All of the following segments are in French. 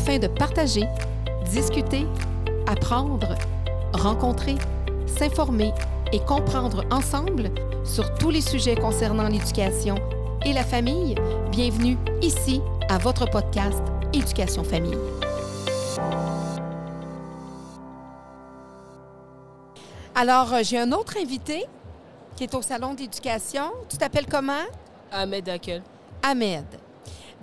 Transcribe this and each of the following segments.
afin de partager, discuter, apprendre, rencontrer, s'informer et comprendre ensemble sur tous les sujets concernant l'éducation et la famille. Bienvenue ici à votre podcast Éducation Famille. Alors, euh, j'ai un autre invité qui est au salon d'éducation. Tu t'appelles comment? Ahmed Akel. Ahmed.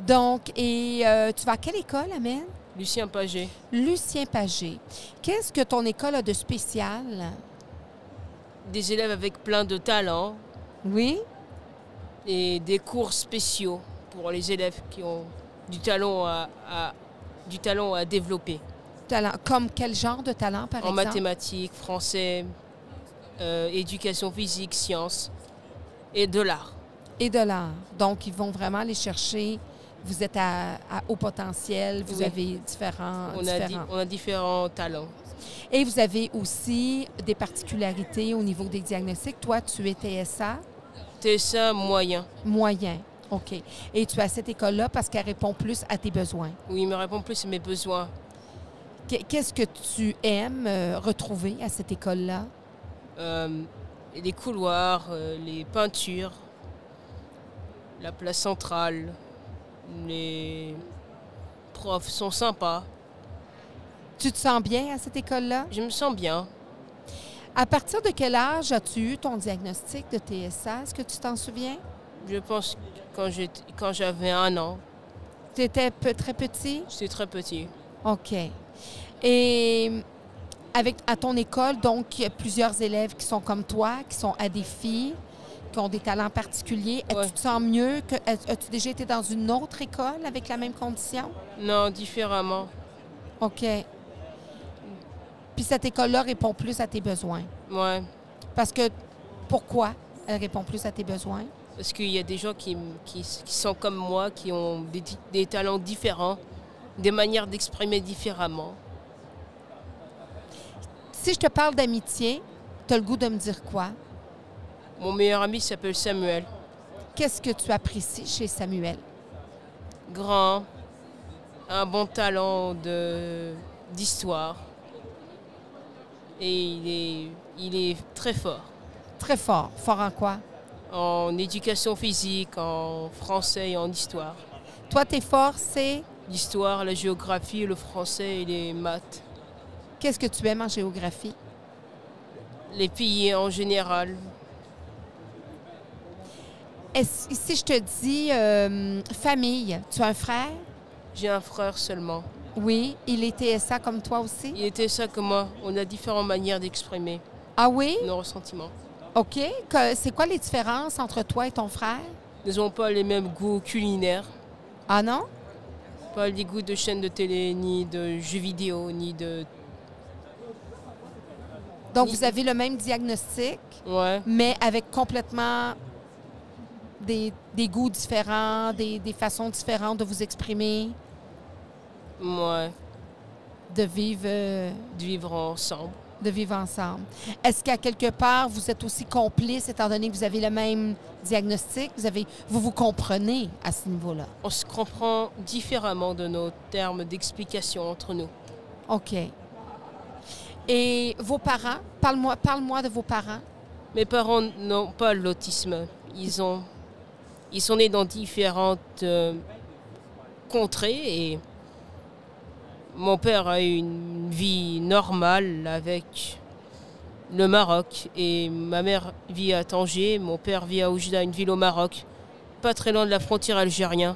Donc, et euh, tu vas à quelle école, Ahmed? Lucien Pagé. Lucien Pagé. Qu'est-ce que ton école a de spécial? Des élèves avec plein de talents Oui? et des cours spéciaux pour les élèves qui ont du talent à, à- du talent à développer. Talent. Comme quel genre de talent, par en exemple? mathématiques, français, euh, éducation physique, sciences et de l'art. Et de l'art. Donc, ils vont vraiment aller chercher. Vous êtes à, à haut potentiel, vous Oui. avez différents. On a, di- on a différents talents. Et vous avez aussi des particularités au niveau des diagnostics. Toi, tu es TSA TSA moyen. moyen. OK. Et tu à cette école-là parce qu'elle répond plus à tes besoins. Oui, il me répond plus à mes besoins. Qu'est- Qu'est-ce que tu aimes euh, retrouver à cette école-là? Euh, les couloirs, euh, les peintures, la place centrale, les profs sont sympas. Tu te sens bien à cette école-là? Je me sens bien. À partir de quel âge as-tu eu ton diagnostic de TSA? Est-ce que tu t'en souviens? Je pense que quand j'avais un an, Tu étais très petit? j'étais très petit. OK. Et avec, à ton école, donc, il y a plusieurs élèves qui sont comme toi, qui sont à défi, qui ont des talents particuliers. Ouais. tu te sens mieux? Que, as- as-tu déjà été dans une autre école avec la même condition? Non, différemment. OK. Puis cette école-là répond plus à tes besoins. Ouais. Parce que, pourquoi elle répond plus à tes besoins? Parce qu'il y a des gens qui, qui, qui sont comme moi, qui ont des, des talents différents, des manières d'exprimer différemment. Si je te parle d'amitié, tu as le goût de me dire quoi? Mon meilleur ami s'appelle Samuel. Qu'est-ce que tu apprécies chez Samuel? Grand, un bon talent de- d'histoire. Et il est, il est très fort Très fort. Fort en quoi? en éducation physique, en français et en histoire. Toi, tes forces, c'est? L'histoire, la géographie, le français et les maths. qu'est-ce que tu aimes en géographie? Les pays en général. Est-ce- si je te dis euh, famille, tu as un frère? J'ai un frère seulement. Oui. Il est TSA comme toi aussi? Il était ça comme moi. On a différentes manières d'exprimer Ah oui? nos ressentiments. OK. Que- C'est quoi les différences entre toi et ton frère? Nous n'avons pas les mêmes goûts culinaires, Ah non? pas les goûts de chaînes de télé, ni de jeux vidéo, ni de... Donc, vous avez le même diagnostic, Ouais, mais avec complètement des, des goûts différents, des, des façons différentes de vous exprimer, ouais, de vivre, euh, de vivre ensemble. de vivre ensemble. Est-ce qu'à quelque part, vous êtes aussi complices, étant donné que vous avez le même diagnostic? Vous, avez, vous vous comprenez à ce niveau-là? On se comprend différemment de nos termes d'explication entre nous. OK. Et vos parents? Parle-moi parle de vos parents. Mes parents n'ont pas l'autisme. Ils, ont, ils sont nés dans différentes euh, contrées et mon père a eu une vie normale avec le Maroc et ma mère vit à Tanger, mon père vit à Oujda, une ville au Maroc, pas très loin de la frontière algérienne.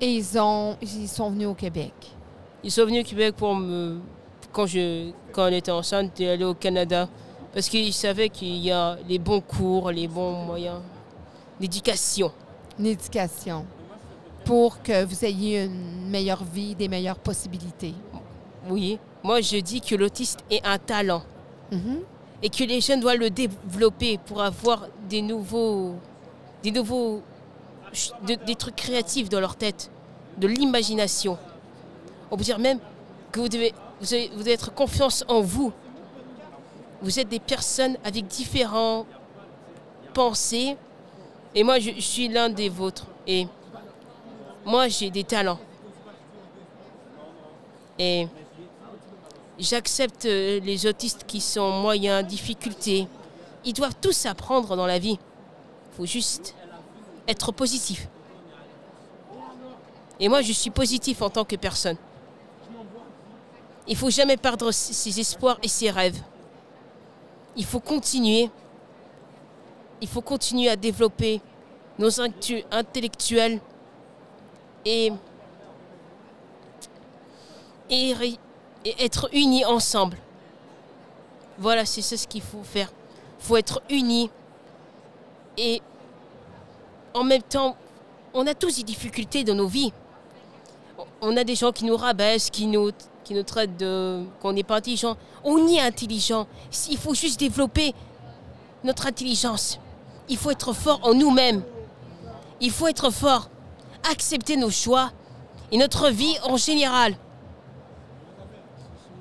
Et ils, ont, ils sont venus au Québec. Ils sont venus au Québec pour me quand je quand elle était enceinte et aller au Canada parce qu'ils savaient qu'il y a les bons cours, les bons moyens d'éducation. Une éducation pour que vous ayez une meilleure vie, des meilleures possibilités. Oui, moi je dis que l'autiste est un talent Mhm. et que les jeunes doivent le développer pour avoir des nouveaux des nouveaux de- des trucs créatifs dans leur tête, de l'imagination. On peut dire même que vous devez vous avez- vous devez être confiance en vous. Vous êtes des personnes avec différents pensées et moi je, suis l'un des vôtres et moi j'ai des talents. Et j'accepte euh, les autistes qui sont moyens, difficultés. Ils doivent tous apprendre dans la vie. Il faut juste être positif. Et moi, je suis positif en tant que personne. Il faut jamais perdre ses espoirs et ses rêves. Il faut continuer. Il faut continuer à développer nos intellectuels et, et, être unis ensemble. Voilà, c'est ce qu'il faut faire. Il faut être unis et en même temps, on a tous des difficultés dans nos vies. On a des gens qui nous rabaissent, qui nous, qui nous traitent de qu'on n'est pas intelligent. On y est intelligent. Il faut juste développer notre intelligence. Il faut être fort en nous-mêmes. Il faut être fort, accepter nos choix et notre vie en général.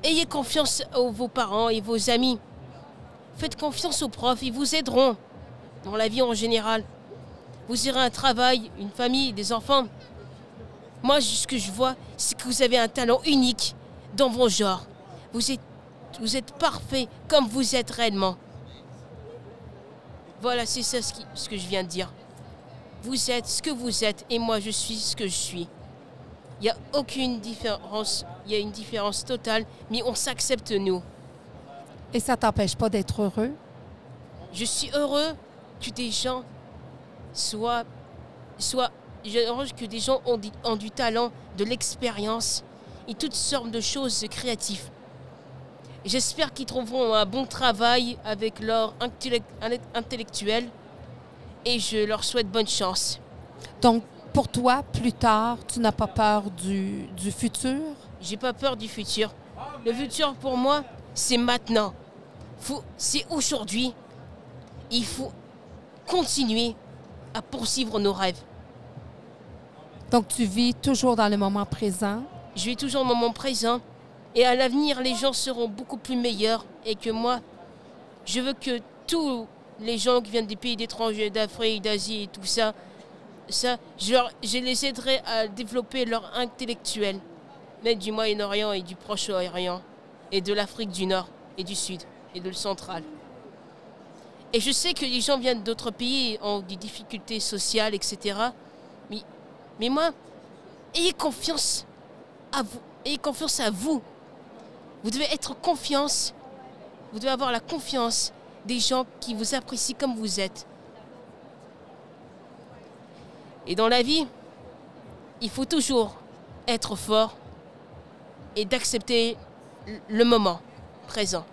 Ayez confiance aux vos parents et vos amis. Faites confiance aux profs, ils vous aideront dans la vie en général. Vous aurez un travail, une famille, des enfants. Moi, ce que je vois, c'est que vous avez un talent unique dans vos genres. Vous êtes parfait comme vous êtes réellement. Voilà, c'est ça ce, que je viens de dire. Vous êtes ce que vous êtes et moi je suis ce que je suis. Il n'y a aucune différence, il y a une différence totale, mais on s'accepte nous. Et ça t'empêche pas d'être heureux? Je suis heureux que des gens soient, soient que des gens ont, ont du talent, de l'expérience et toutes sortes de choses créatives. J'espère qu'ils trouveront un bon travail avec leur intellectuel et je leur souhaite bonne chance. Donc, pour toi, plus tard, tu n'as pas peur du, du futur? J'ai pas peur du futur. Le futur, pour moi, c'est maintenant. C'est aujourd'hui. Il faut continuer à poursuivre nos rêves. Donc, tu vis toujours dans le moment présent? Je vis toujours le moment présent. Et à l'avenir, les gens seront beaucoup plus meilleurs et que moi, je veux que tous les gens qui viennent des pays d'étrangers, d'Afrique, d'Asie et tout ça, ça je, les aiderai à développer leur intellectuel, mais du Moyen-Orient et du Proche-Orient, et de l'Afrique du Nord et du Sud et de le central. Et je sais que les gens viennent d'autres pays, ont des difficultés sociales, etc. Mais, mais moi, ayez confiance à vous, ayez confiance à vous vous devez être confiance. Vous devez avoir la confiance des gens qui vous apprécient comme vous êtes. Et dans la vie, il faut toujours être fort et d'accepter le moment présent.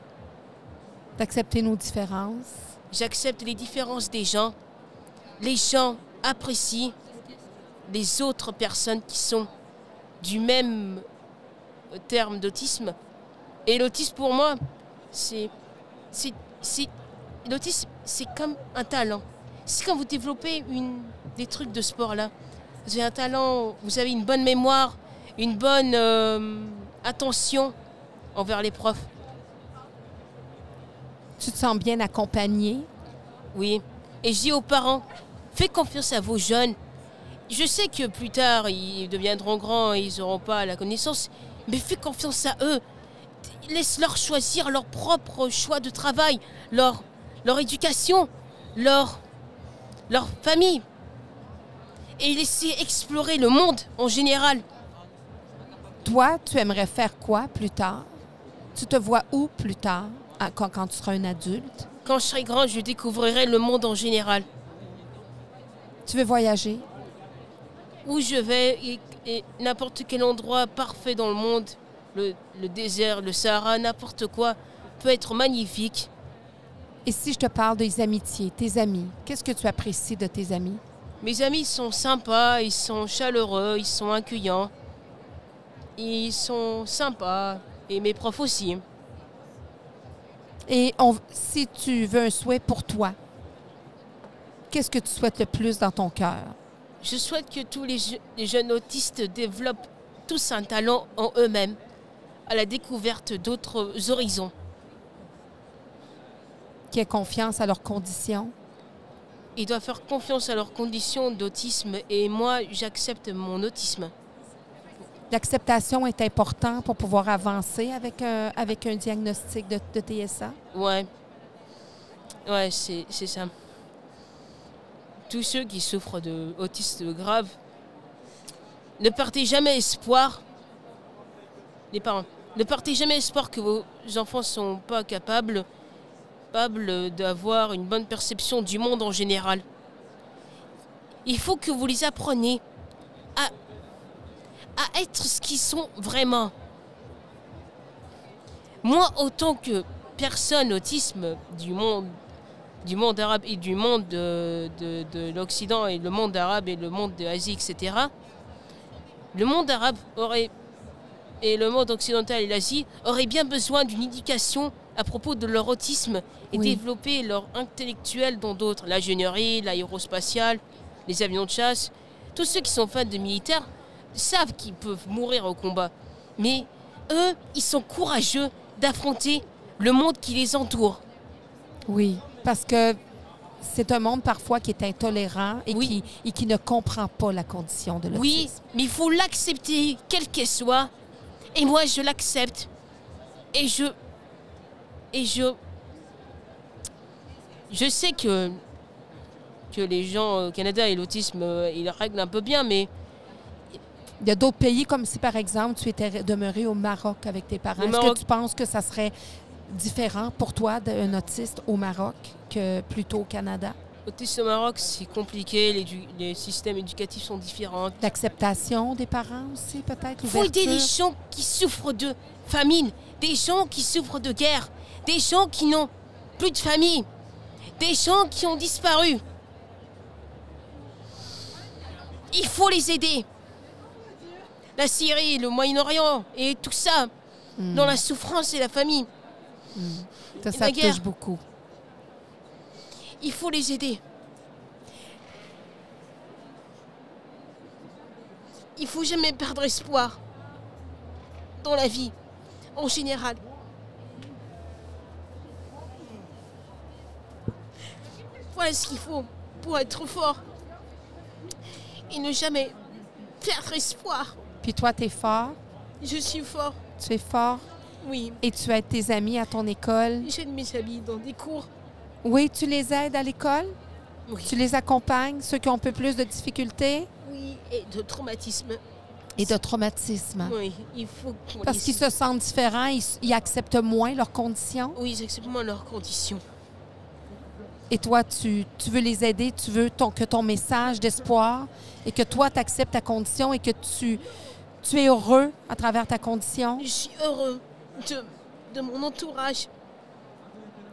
D'accepter nos différences. J'accepte les différences des gens. Les gens apprécient les autres personnes qui sont du même terme d'autisme et l'autisme, pour moi, c'est. L'autisme, c'est comme un talent. C'est quand vous développez une, des trucs de sport là. Vous avez un talent, vous avez une bonne mémoire, une bonne euh, attention envers les profs. Tu te sens bien accompagné? Oui. Et je dis aux parents, faites confiance à vos jeunes. Je sais que plus tard, ils deviendront grands et ils n'auront pas la connaissance, mais faites confiance à eux laisse-leur choisir leur propre choix de travail, leur, leur éducation, leur, leur famille. Et laisser explorer le monde en général. Toi, tu aimerais faire quoi plus tard? Tu te vois où plus tard, quand, quand tu seras un adulte? Quand je serai grand, je découvrirai le monde en général. Tu veux voyager? Où je vais et n'importe quel endroit parfait dans le monde le, désert, le Sahara, n'importe quoi, peut être magnifique. Et si je te parle des amitiés, tes amis, qu'est-ce que tu apprécies de tes amis? Mes amis sont sympas, ils sont chaleureux, ils sont accueillants. Ils sont sympas. Et mes profs aussi. Et si tu veux un souhait pour toi, qu'est-ce que tu souhaites le plus dans ton cœur? Je souhaite que tous les, les jeunes autistes développent tous un talent en eux-mêmes à la découverte d'autres horizons. Qui aient confiance à leurs conditions. Ils doivent faire confiance à leurs conditions d'autisme et moi, j'accepte mon autisme. L'acceptation est importante pour pouvoir avancer avec un, avec un diagnostic de, de TSA. Ouais. Ouais, c'est c'est ça. Tous ceux qui souffrent d'autisme grave, ne partez jamais espoir, les parents, ne partez jamais espoir que vos enfants ne sont pas capables, capables d'avoir une bonne perception du monde en général. Il faut que vous les appreniez à, être ce qu'ils sont vraiment. Moi, autant que personne autisme du monde, du monde arabe et du monde de, de- de l'Occident et le monde arabe et le monde de l'Asie, etc., le monde arabe aurait et le monde occidental et l'Asie auraient bien besoin d'une éducation à propos de leur autisme et Oui. développer leur intellectuel dans d'autres, l'ingénierie, l'aérospatiale, les avions de chasse. Tous ceux qui sont fans de militaires savent qu'ils peuvent mourir au combat. Mais eux, ils sont courageux d'affronter le monde qui les entoure. Oui, parce que c'est un monde parfois qui est intolérant et, Oui. qui, et qui ne comprend pas la condition de l'autisme. Oui, mais il faut l'accepter, quelle qu'elle soit. Et moi, je l'accepte. Et je. Et je. Je sais que. Que les gens au Canada et l'autisme, euh, ils règlent un peu bien, mais Il y a d'autres pays, comme si par exemple tu étais demeuré au Maroc avec tes parents. Est-ce que tu penses que ça serait différent pour toi d'un autiste au Maroc que plutôt au Canada? Autisme au Maroc, c'est compliqué, les, systèmes éducatifs sont différents. L'acceptation des parents aussi, peut-être? Il faut aider les gens qui souffrent de famine, des gens qui souffrent de guerre, des gens qui n'ont plus de famille, des gens qui ont disparu. Il faut les aider. La Syrie, le Moyen-Orient et tout ça, Hmm. dans la souffrance et la famille. Ça, et ça la guerre. touche beaucoup. Il faut les aider. Il faut jamais perdre espoir dans la vie, en général. Voilà ce qu'il faut pour être fort. Et ne jamais perdre espoir. Puis toi, tu es fort, Je suis fort, tu es fort? Oui. et tu aides tes amis à ton école? J'aide mes amis dans des cours. Oui, tu les aides à l'école? Oui. Tu les accompagnes, ceux qui ont un peu plus de difficultés? Oui, et de traumatisme. et de traumatisme. Oui, il faut Parce les qu'ils se sentent différents, ils, ils acceptent moins leurs conditions? Oui, ils acceptent moins leurs conditions. Et toi, tu, tu veux les aider, tu veux ton- que ton message d'espoir et que toi, tu acceptes ta condition et que tu, tu es heureux à travers ta condition? Je suis heureux de, de mon entourage.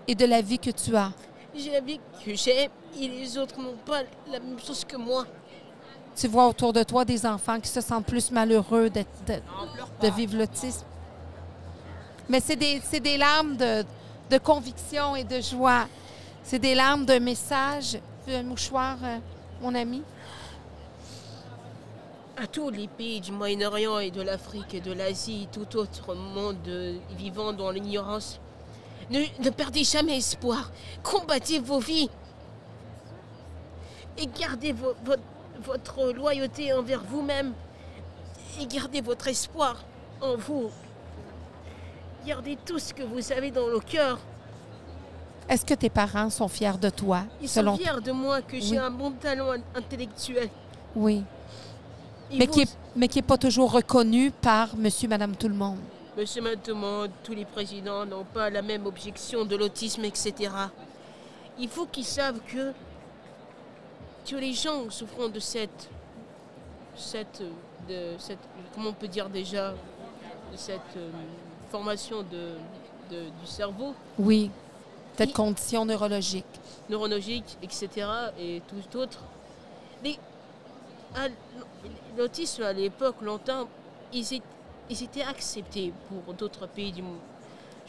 Et de la vie que tu as. J'ai la vie que j'ai et les autres n'ont pas la même chose que moi. Tu vois autour de toi des enfants qui se sentent plus malheureux de, de vivre l'autisme. Mais c'est des, larmes de, de conviction et de joie. C'est des larmes d'un message. Un mouchoir, euh, mon ami? À tous les pays du Moyen-Orient et de l'Afrique et de l'Asie, tout autre monde euh, vivant dans l'ignorance, ne, ne perdez jamais espoir. Combattez vos vies. Et gardez vo- votre, votre loyauté envers vous-même. Et gardez votre espoir en vous. Gardez tout ce que vous avez dans le cœur. Est-ce que tes parents sont fiers de toi? Ils selon sont fiers de moi que j'ai un bon talent in- intellectuel. Oui. Mais qui n'est mais qui est pas toujours reconnu par monsieur, madame, tout le monde. Monsieur Matemont, tous les présidents n'ont pas la même objection de l'autisme, etc. Il faut qu'ils savent que, que les gens souffrant de cette, cette, de cette, comment on peut dire déjà, de cette euh, formation de, de- du cerveau Oui. Cette condition neurologique. neurologique, etc. et tout autre. L'autisme à l'époque, longtemps, ils, étaient- ils étaient acceptés pour d'autres pays du monde.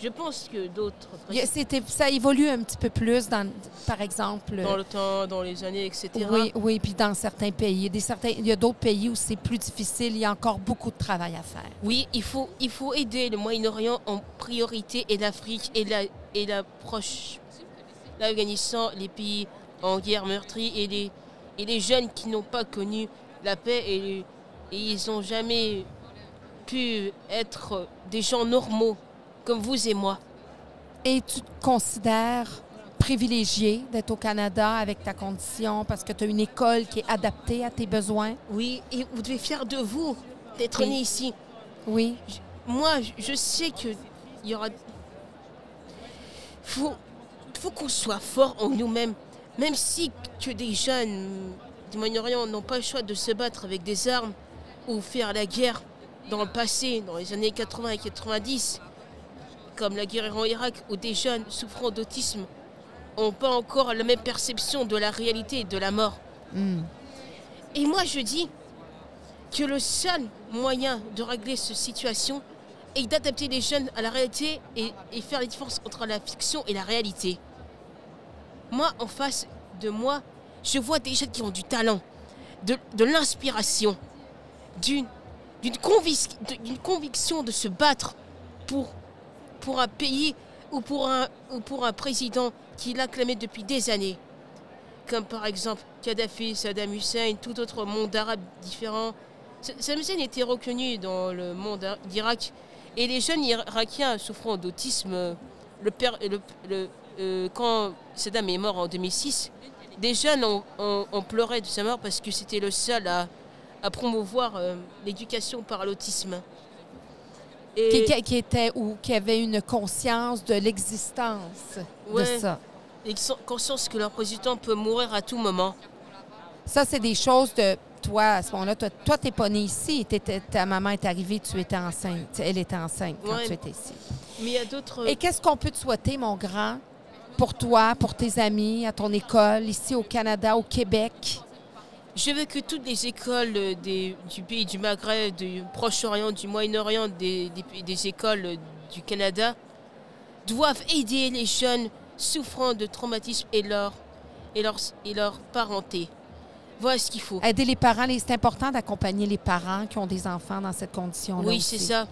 Je pense que d'autres, c'était- Ça évolue un petit peu plus, dans, par exemple. dans le temps, dans les années, etc. Oui, oui, puis dans certains pays. Il y a, des certains, il y a d'autres pays où c'est plus difficile. Il y a encore beaucoup de travail à faire. Oui, il faut, il faut aider le Moyen-Orient en priorité et l'Afrique et la, et la proche, l'Afghanistan, les pays en guerre meurtrie et les, et les jeunes qui n'ont pas connu la paix et, et ils n'ont jamais pu être des gens normaux, comme vous et moi. Et tu te considères privilégié d'être au Canada avec ta condition parce que tu as une école qui est adaptée à tes besoins? Oui, et vous devez fier de vous d'être Oui. né ici. Oui. Moi, je- sais que il y aura. Faut, faut qu'on soit fort en nous-mêmes, même si que des jeunes du Moyen-Orient n'ont pas le choix de se battre avec des armes ou faire la guerre dans le passé, dans les années 80 et 90, comme la guerre en Irak, où des jeunes souffrant d'autisme n'ont pas encore la même perception de la réalité et de la mort. Hmm. Et moi, je dis que le seul moyen de régler cette situation est d'adapter les jeunes à la réalité et, et faire la différence entre la fiction et la réalité. Moi, en face de moi, je vois des jeunes qui ont du talent, de, de l'inspiration, d'une d'une conviction de se battre pour, un pays ou pour un, président qui l'acclamait depuis des années comme par exemple Kadhafi, Saddam Hussein, tout autre monde arabe différent. Sa- Saddam Hussein était reconnu dans le monde d'Irak et les jeunes Irakiens souffrant d'autisme, euh, le le- le- euh, quand Saddam est mort en 2006, des jeunes ont, ont- ont pleuré de sa mort parce que c'était le seul à, à promouvoir euh, l'éducation par l'autisme. Qui, Et qui- qui était ou qui avait une conscience de l'existence de ça. ils sont conscients que leur président peut mourir à tout moment. Ça, c'est des choses de toi, à ce moment-là. Toi, toi t'es pas né ici. Ta maman est arrivée, tu étais enceinte. Elle était enceinte quand Ouais. tu étais ici. Mais il y a d'autres... Et qu'est-ce qu'on peut te souhaiter, mon grand, pour toi, pour tes amis, à ton école, ici au Canada, au Québec? Je veux que toutes les écoles euh, des- du pays du Maghreb, du Proche-Orient, du Moyen-Orient, des, des- des écoles euh, du Canada doivent aider les jeunes souffrant de traumatisme et leur, et leur, et leur parenté. Voilà ce qu'il faut. Aider les parents, c'est important d'accompagner les parents qui ont des enfants dans cette condition-là. Oui, c'est ça.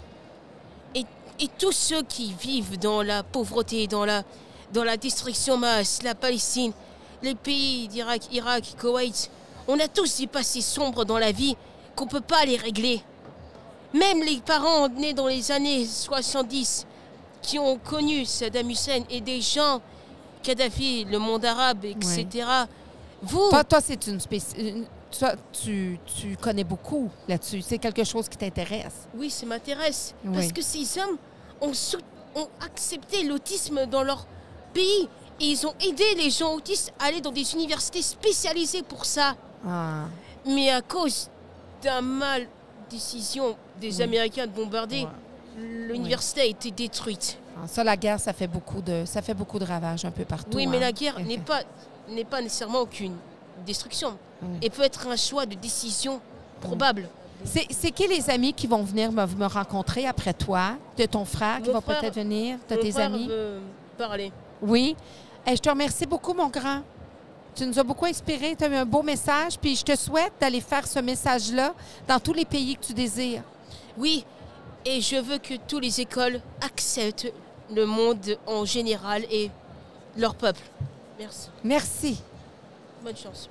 Et, et tous ceux qui vivent dans la pauvreté, dans la, dans la destruction masse, la Palestine, les pays d'Irak, Irak, Koweït, on a tous des passés sombres dans la vie qu'on ne peut pas les régler. Même les parents nés dans les années 70 qui ont connu Saddam Hussein et des gens, Kadhafi, le monde arabe, etc. Vous, Toi, toi c'est une toi, tu, tu connais beaucoup là-dessus. C'est quelque chose qui t'intéresse. Oui, ça m'intéresse. Oui. Parce que ces hommes ont, sou- ont accepté l'autisme dans leur pays. Et ils ont aidé les gens autistes à aller dans des universités spécialisées pour ça. Ah. Mais à cause d'un mal décision des Oui. Américains de bombarder, Ouais. l'université a été détruite. Ah, Ça, la guerre, ça fait beaucoup de, ça fait beaucoup de ravages un peu partout. oui, mais hein. la guerre n'est pas, n'est pas nécessairement aucune destruction. Oui. Et peut être un choix de décision probable. C'est qui les amis qui vont venir me, me rencontrer après toi? De ton frère qui va peut-être venir? De Mon tes frère amis? veut parler. Oui. Eh, je te remercie beaucoup, mon grand. Tu nous as beaucoup inspiré. Tu as eu un beau message. Puis je te souhaite d'aller faire ce message-là dans tous les pays que tu désires. Oui, et je veux que toutes les écoles acceptent le monde en général et leur peuple. Merci. Merci. Bonne chance.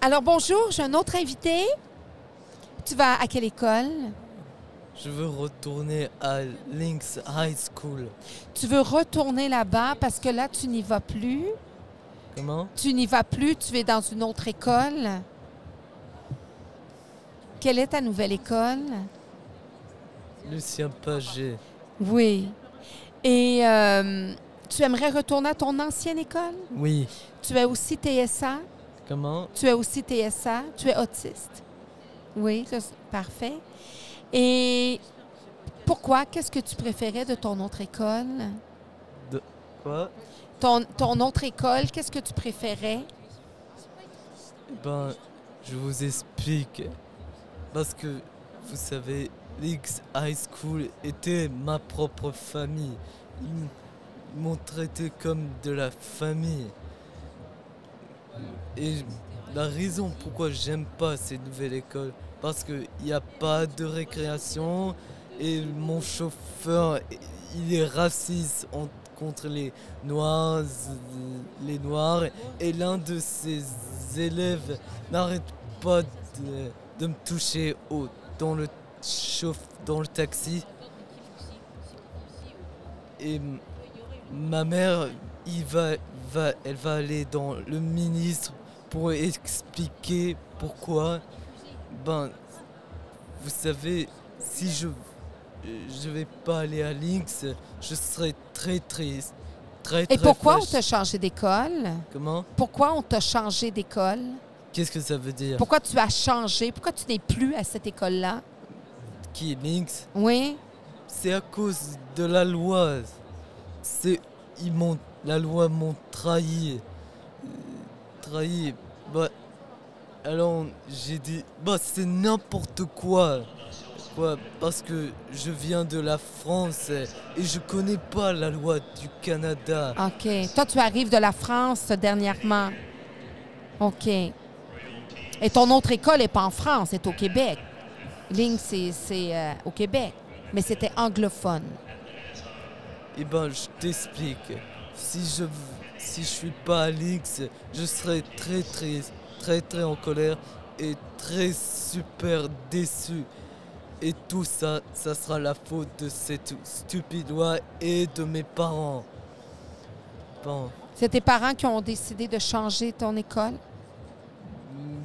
Alors, bonjour. J'ai un autre invité. Tu vas à quelle école? Je veux retourner à Lynx High School. Tu veux retourner là-bas parce que là, tu n'y vas plus. Comment? Tu n'y vas plus. Tu es dans une autre école. Quelle est ta nouvelle école? Lucien Paget. Oui. Et euh, tu aimerais retourner à ton ancienne école? Oui. Tu es aussi TSA? Comment? Tu es aussi TSA? Tu es autiste? Oui, parfait. Et pourquoi? Qu'est-ce que tu préférais de ton autre école? Quoi? Ton, ton autre école, qu'est-ce que tu préférais? Ben, je vous explique. Parce que, vous savez, Lynx High School était ma propre famille. Ils m'ont traité comme de la famille. Et la raison pourquoi j'aime pas cette nouvelle école, parce qu'il n'y a pas de récréation et mon chauffeur, il est raciste contre les Noirs, les Noirs, et l'un de ses élèves n'arrête pas de, de me toucher au, dans, le dans le taxi. Et ma mère, il va, va, elle va aller dans le ministre pour expliquer pourquoi. Ben, vous savez, si je je vais pas aller à Lynx, je serai très triste. Très, Et très pourquoi on t'a changé d'école? Comment? Pourquoi on t'a changé d'école? Qu'est-ce que ça veut dire? Pourquoi tu as changé? Pourquoi tu n'es plus à cette école-là? Qui est Lynx? Oui? C'est à cause de la loi. C'est ils m'ont la loi m'ont trahi. Euh, Trahi. Bah alors j'ai dit bah c'est n'importe quoi. Quoi parce que je viens de la France et je connais pas la loi du Canada. OK. Toi, tu arrives de la France dernièrement. OK. Et ton autre école n'est pas en France, c'est au Québec. Ligne, c'est euh, au Québec. Mais c'était anglophone. Eh ben, je t'explique. Si je si je suis pas à Lynx, je serai très triste, très très en colère et très super déçu. Et tout ça, ça sera la faute de cette stupide loi et de mes parents. Bon, C'est tes parents qui ont décidé de changer ton école? mm,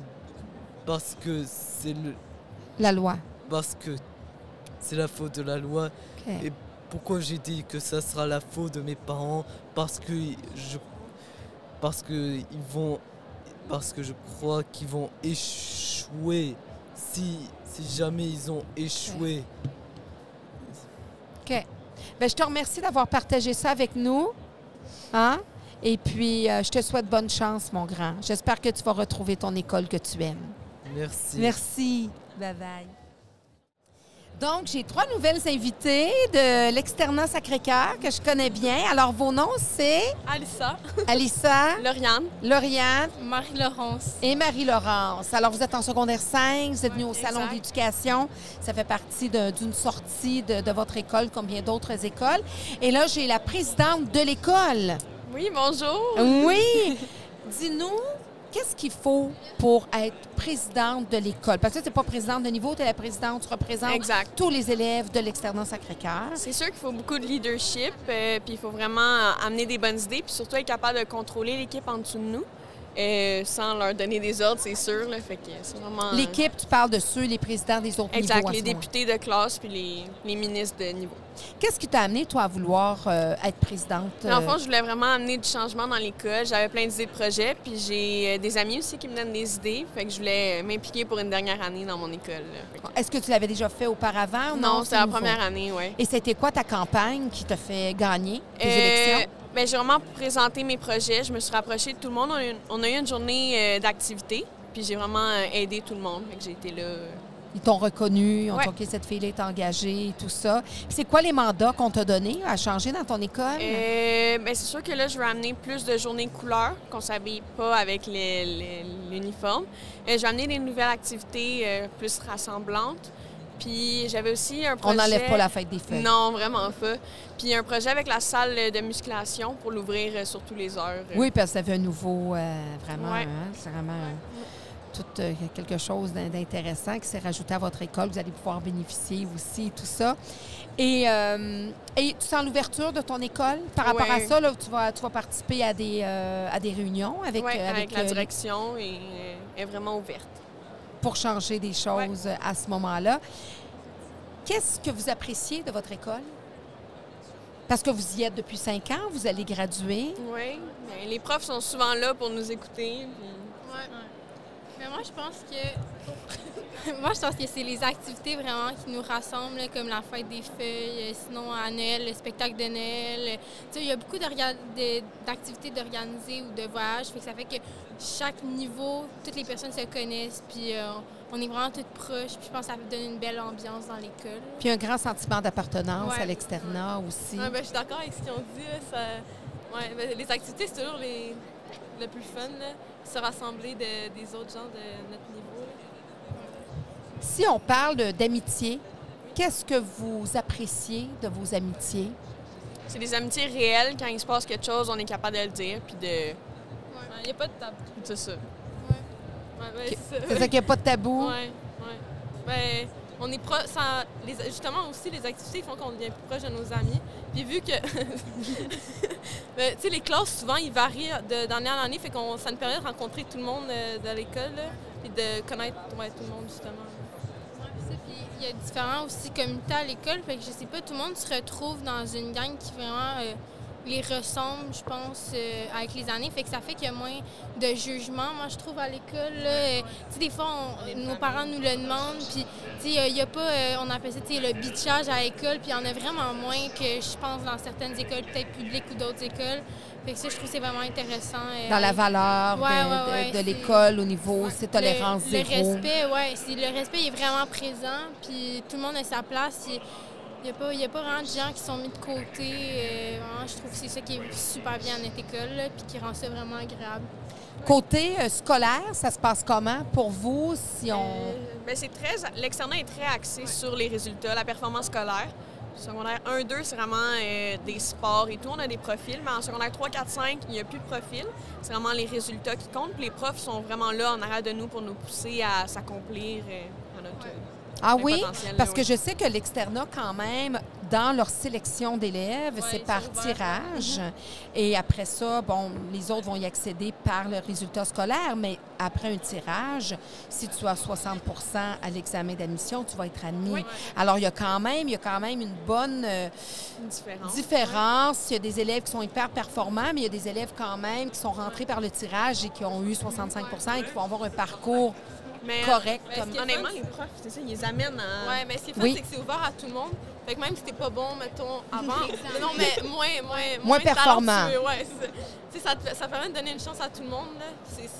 parce que c'est le La loi. parce que c'est la faute de la loi. Et pourquoi j'ai dit que ça sera la faute de mes parents? Parce que je, parce que ils vont, parce que je crois qu'ils vont échouer. Si, si jamais ils ont échoué. OK. Bien, je te remercie d'avoir partagé ça avec nous. Hein? Et puis, euh, je te souhaite bonne chance, mon grand. J'espère que tu vas retrouver ton école que tu aimes. Merci. Merci. Bye bye. Donc, j'ai trois nouvelles invitées de l'externat Sacré-Cœur que je connais bien. Alors, vos noms, c'est? Alissa, Alissa, Lauriane, Lauriane Marie-Laurence. et Marie-Laurence. Alors, vous êtes en secondaire 5, vous êtes venus au Salon d'éducation. Ça fait partie d'une sortie de, de votre école, comme bien d'autres écoles. Et là, j'ai la présidente de l'école. Oui, bonjour. Oui! Dis-nous, qu'est-ce qu'il faut pour être présidente de l'école? Parce que tu n'es pas présidente de niveau, tu es la présidente, tu représentes Exact. tous les élèves de l'externat Sacré-Cœur. C'est sûr qu'il faut beaucoup de leadership, euh, puis il faut vraiment amener des bonnes idées, puis surtout être capable de contrôler l'équipe en dessous de nous, euh, sans leur donner des ordres, c'est sûr. Là, fait que c'est vraiment. euh, L'équipe, tu parles de ceux, les présidents des autres Exact, niveaux. à les moment. députés de classe puis les, les ministres de niveau. Qu'est-ce qui t'a amené, toi, à vouloir euh, être présidente? Dans le euh, fond, je voulais vraiment amener du changement dans l'école. J'avais plein d'idées de projets, puis j'ai des amis aussi qui me donnent des idées. Fait que je voulais m'impliquer pour une dernière année dans mon école. que- Est-ce que tu l'avais déjà fait auparavant? Non, c'est c'est la première année, oui. Et c'était quoi ta campagne qui t'a fait gagner Euh, élections? Ben, j'ai vraiment présenté mes projets. Je me suis rapprochée de tout le monde. On a eu, on a eu une journée euh, d'activité. Puis j'ai vraiment euh, aidé tout le monde. Fait que j'ai été là. euh. Ils t'ont reconnu, ils ont Ouais. dit, OK, cette fille-là est engagée et tout ça. Puis C'est quoi les mandats qu'on t'a donnés à changer dans ton école? Euh, ben, c'est sûr que là, je veux amener plus de journées couleurs, qu'on s'habille pas avec les- les- l'uniforme. Euh, je vais amener des nouvelles activités euh, plus rassemblantes. Puis j'avais aussi un On projet... n'enlève pas la fête des feuilles. Non, vraiment pas. Puis un projet avec la salle de musculation pour l'ouvrir euh, sur tous les heures. euh. Oui, parce que ça fait un nouveau, euh, vraiment, Ouais. hein, c'est vraiment tout euh, quelque chose d'in- d'intéressant qui s'est rajouté à votre école. Vous allez pouvoir bénéficier aussi, tout ça. Et, euh, et tu sens l'ouverture de ton école par rapport à ça? Là, tu, vas, tu vas participer à des, à des réunions avec, euh, avec, la direction et est vraiment ouverte. Pour changer des choses euh, à ce moment-là. Qu'est-ce que vous appréciez de votre école? Parce que vous y êtes depuis cinq ans, vous allez graduer. Oui, mais les profs sont souvent là pour nous écouter. puis- Ouais. Mais moi, je pense que. moi, je pense que c'est les activités vraiment qui nous rassemblent, comme la fête des feuilles, euh, sinon à Noël, le spectacle de Noël. Tu sais, il y a beaucoup d'activités d'organiser ou de voyages. Fait que ça fait que chaque niveau, toutes les personnes se connaissent, puis euh, on est vraiment toutes proches. Puis je pense que ça donne une belle ambiance dans l'école. Puis un grand sentiment d'appartenance Ouais. à l'externat aussi. Ouais, ben, je suis d'accord avec ce qu'ils ont dit. là, ça- ouais, ben, les activités, c'est toujours les... le plus fun. là. Se rassembler de- des autres gens de notre niveau. là. Si on parle d'amitié, qu'est-ce que vous appréciez de vos amitiés? c'est des amitiés réelles. Quand il se passe quelque chose, on est capable de le dire. Puis de. Il n'y a pas de tabou. C'est ça. Ouais, ouais, Ok. c'est ça. C'est ça qu'il n'y a pas de tabou. Ouais, ouais. Ben, on est pro- ça- les, justement aussi, les activités font qu'on devient plus proche de nos amis. Puis vu que, ben, tu sais, les classes, souvent, ils varient d'année en année, fait qu'on ça nous permet de rencontrer tout le monde euh, de l'école, puis de connaître ouais, tout le monde, justement. Ouais, puis ça, puis il y a différents aussi comités à l'école, fait que je sais pas, tout le monde se retrouve dans une gang qui vraiment euh, les ressemble, je pense, euh, avec les années, fait que ça fait qu'il y a moins de jugement, moi je trouve à l'école. là. Euh, tu sais, des fois, on- nos parents nous le demandent, puis tu sais, il y a pas, euh, on appelle ça, tu sais, le bitchage à l'école, puis il y en a vraiment moins que je pense dans certaines écoles, peut-être publiques ou d'autres écoles. Fait que ça, je trouve c'est vraiment intéressant. euh, Dans la valeur de- Ouais, ouais, de, ouais, de c'est- l'école au niveau, Ouais. c'est tolérance le, zéro. Le respect, oui. Le respect il est vraiment présent, puis tout le monde a sa place. Il n'y a, pas- il y a pas vraiment de gens qui sont mis de côté. euh, vraiment, je trouve que c'est ça qui est super bien en notre école, puis qui rend ça vraiment agréable. Côté euh, scolaire, ça se passe comment pour vous si on... Euh, ben, c'est très, l'externat est très axé sur les résultats, la performance scolaire. Secondaire 1, 2, c'est vraiment euh, des sports et tout. On a des profils, mais en secondaire 3, 4, 5, il n'y a plus de profil. C'est vraiment les résultats qui comptent. Puis les profs sont vraiment là en arrière de nous pour nous pousser à s'accomplir euh, à notre. Ah oui, parce que je sais que l'externat, quand même, dans leur sélection d'élèves, c'est par tirage. Et après ça, bon, les autres vont y accéder par le résultat scolaire, mais après un tirage, si tu as 60% à l'examen d'admission, tu vas être admis. Oui. Alors, il y a quand même, il y a quand même une bonne euh, Une différence. différence. Il y a des élèves qui sont hyper performants, mais il y a des élèves quand même qui sont rentrés par le tirage et qui ont eu 65% et qui vont avoir un parcours Mais, correct. Mais comme- Honnêtement, les profs, c'est ça, ils les amènent à. Ouais, mais ce qui est fun, Oui. c'est que c'est ouvert à tout le monde. Fait que même si t'es pas bon, mettons, avant, non, mais moins, moins, Moins performant. Ouais, c'est ça. Tu sais, ça, ça permet de donner une chance à tout le monde. Là.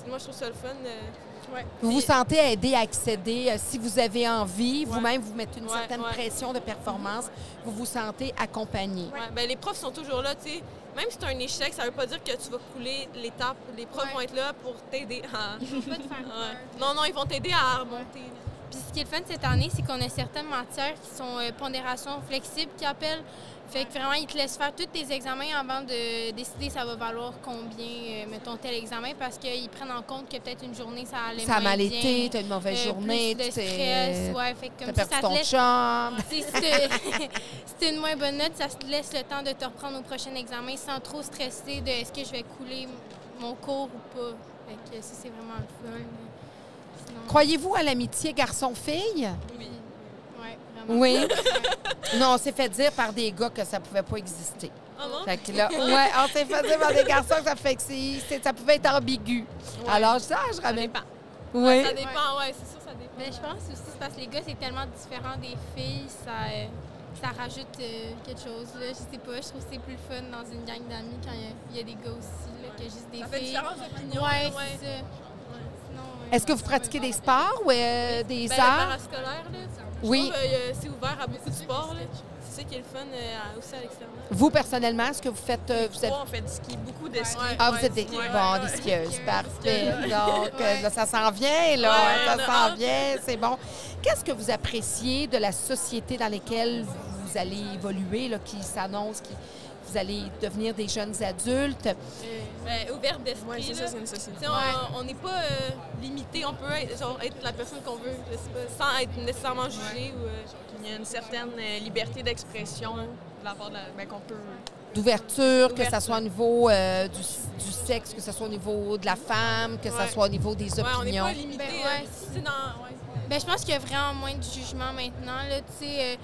Moi, je trouve ça le fun. euh, ouais. Vous vous sentez aider à accéder, euh, si vous avez envie, Ouais. vous-même vous mettez une Ouais, certaine ouais. pression de performance, vous vous sentez accompagné. Ouais, ben, les profs sont toujours là, tu sais. Même si tu as un échec, ça veut pas dire que tu vas couler l'étape. Les profs Ouais. vont être là pour t'aider à... Ils vont pas te faire. Ouais. Non, non, ils vont t'aider à remonter. Puis ce qui est le fun cette année, c'est qu'on a certaines matières qui sont euh, pondération flexible qui appellent. Fait que vraiment, ils te laissent faire tous tes examens avant de décider ça va valoir combien, euh, mettons, tel examen, parce qu'ils prennent en compte que peut-être une journée, ça allait Ça a mal été, tu as une mauvaise euh, journée, plus de stress, ouais, fait que t'as comme perdu ça, te ton laisse si t'as- si t'as une moins bonne note, ça te laisse le temps de te reprendre au prochain examen sans trop stresser de est-ce que je vais couler mon cours ou pas. Fait que ça, c'est vraiment le fun. Sinon, Croyez-vous à l'amitié garçon-fille? Oui. Ouais, vraiment. Oui. Ouais. non, on s'est fait dire par des gars que ça pouvait pas exister. Ah non? Fait que là, ouais, on s'est fait dire par des garçons que ça, fait que ça pouvait être ambigu. Alors, ça, je Ça ramène. dépend. Oui. Ça dépend, ouais, c'est sûr, ça dépend. Mais je pense aussi c'est parce que les gars, c'est tellement différent des filles, ça, euh, ça rajoute euh, quelque chose. Là. Je sais pas, je trouve que c'est plus le fun dans une gang d'amis quand il y a- il y, a des gars aussi là, que juste des Ça fait filles. différentes opinions. Ouais, ouais. c'est ça. Sinon, euh, Est-ce que vous pratiquez des sports ou euh, des Ben, le arts? parascolaire, là, je Oui. trouve, euh, c'est ouvert à beaucoup de sports. C'est ça qui est le fun euh, aussi à l'extérieur. Vous, personnellement, est-ce que vous euh, vous êtes- on fait du ski, beaucoup de ski. Ah, Ouais, vous êtes des, ouais, bon, ouais, des skieuses, parfait. Donc, euh, Ouais. là, ça s'en vient, là. Ouais, ça s'en vient, c'est bon. Qu'est-ce que vous appréciez de la société dans laquelle vous allez évoluer, là, qui s'annonce, qui vous allez devenir des jeunes adultes? Ben, ouverte d'esprit. Ouais, c'est ça, c'est une société. On- n'est pas euh, limité, on peut être, genre, être la personne qu'on veut, je sais pas, sans être nécessairement jugé. Ou, euh, Il y a une certaine euh, liberté d'expression de la part de la. Ben, qu'on peut. D'ouverture, que ce soit au niveau euh, du, du sexe, que ce soit au niveau de la femme, que ce Ouais. soit au niveau des ouais, on n'est opinions. pas limité. Ben, euh, ouais, dans. Ben, je pense qu'il y a vraiment moins de jugement maintenant. Là, tu sais, euh,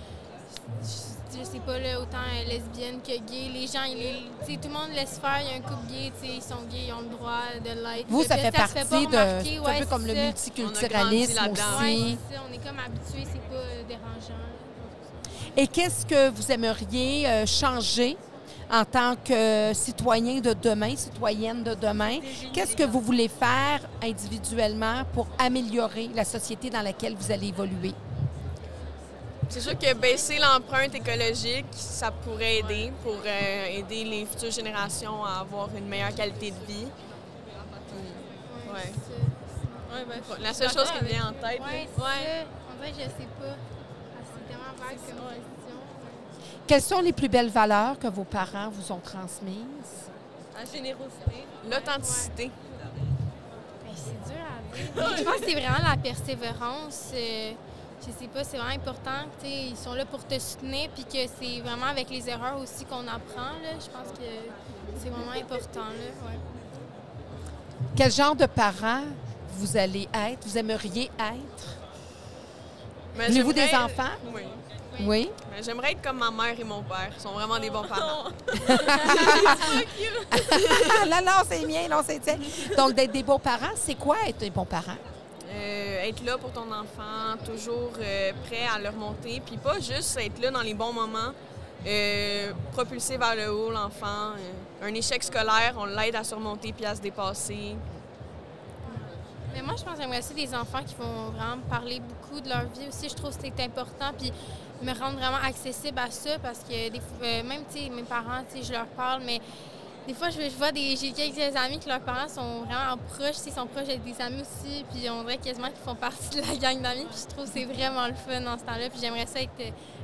je, sais pas, là, autant euh, lesbienne que gay. Les gens, ils, tout le monde laisse faire. Il y a un couple gay, tu sais, ils sont gays, ils ont le droit de l'être. Vous, ça fait partie de. C'est un peu comme le multiculturalisme aussi. On est comme habitués, c'est pas euh, dérangeant. Et qu'est-ce que vous aimeriez euh, changer en tant que citoyen de demain, citoyenne de demain? Qu'est-ce que vous voulez faire individuellement pour améliorer la société dans laquelle vous allez évoluer? C'est sûr que baisser l'empreinte écologique, ça pourrait aider pour euh, aider les futures générations à avoir une meilleure qualité de vie. Ouais. ben, je La seule chose qui me vient en tête. Ouais, ça. Dirait que je sais pas. C'est tellement vague comme question. Quelles sont les plus belles valeurs que vos parents vous ont transmises? La générosité. L'authenticité. Ben, c'est dur à dire. Je pense que c'est vraiment la persévérance. euh, je sais pas, c'est vraiment important. Ils sont là pour te soutenir, puis que c'est vraiment avec les erreurs aussi qu'on apprend. Là. Je pense que c'est vraiment important. Là, ouais. Quel genre de parents vous allez être, vous aimeriez être? Mais Voulez-vous des j'aimerais- enfants? Oui. Oui? Mais J'aimerais être comme ma mère et mon père. Ils sont vraiment des bons parents. non, non, c'est mien, non, c'est tien. Donc, d'être des bons parents, c'est quoi être des bons parents? Euh, être là pour ton enfant, toujours euh, prêt à le remonter. Puis pas juste être là dans les bons moments, euh, propulser vers le haut l'enfant. Un échec scolaire, on l'aide à surmonter puis à se dépasser. Mais moi, je pense que j'aimerais aussi des enfants qui vont vraiment me parler beaucoup de leur vie aussi. Je trouve que c'est important. Puis me rendre vraiment accessible à ça parce que même, tu mes parents, tu je leur parle, mais des fois, je, je vois des. J'ai quelques amis que leurs parents sont vraiment proches, ils sont proches avec des amis aussi. Puis on dirait quasiment qu'ils font partie de la gang d'amis. Puis je trouve que c'est vraiment le fun dans ce temps-là. Puis j'aimerais ça être,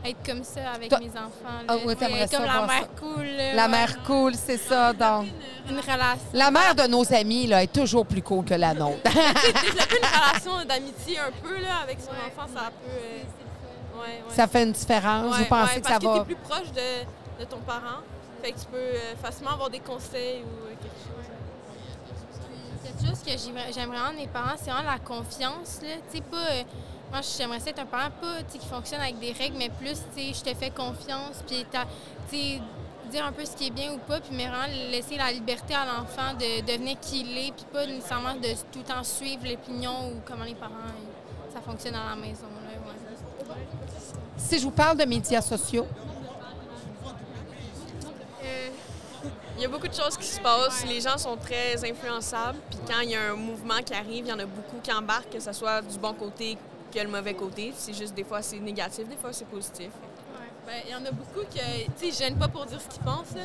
être comme ça avec Toi- mes enfants. Ah là. t'aimerais ça comme la mère ça. cool. là, La ouais. mère cool, c'est ça, donc. Une relation. La mère de nos amis, là, est toujours plus cool que la nôtre. Développer une relation d'amitié un peu là, avec son enfant, ça peut. euh, ouais, ouais. ça fait une différence. Ouais, vous pensez ouais, que ça parce que va... t'es plus proche de, de ton parent. Fait que tu peux euh, facilement avoir des conseils ou euh, quelque chose. Quelque chose que j'aimerais j'aimerais vraiment de mes parents, c'est vraiment la confiance. Là. Pas, euh, moi, j'aimerais ça être un parent pas, qui fonctionne avec des règles, mais plus, je te fais confiance, puis dire un peu ce qui est bien ou pas, puis mais vraiment laisser la liberté à l'enfant de devenir qui il est, puis pas nécessairement de tout le temps suivre l'opinion ou comment les parents, ça fonctionne à la maison. Là, ouais. Si je vous parle de médias sociaux, Il y a beaucoup de choses qui se passent. Les gens sont très influençables. Puis quand il y a un mouvement qui arrive, il y en a beaucoup qui embarquent, que ce soit du bon côté que le mauvais côté. C'est juste des fois c'est négatif, des fois c'est positif. Ben, il y en a beaucoup qui ne gênent pas pour dire ce qu'ils pensent. là.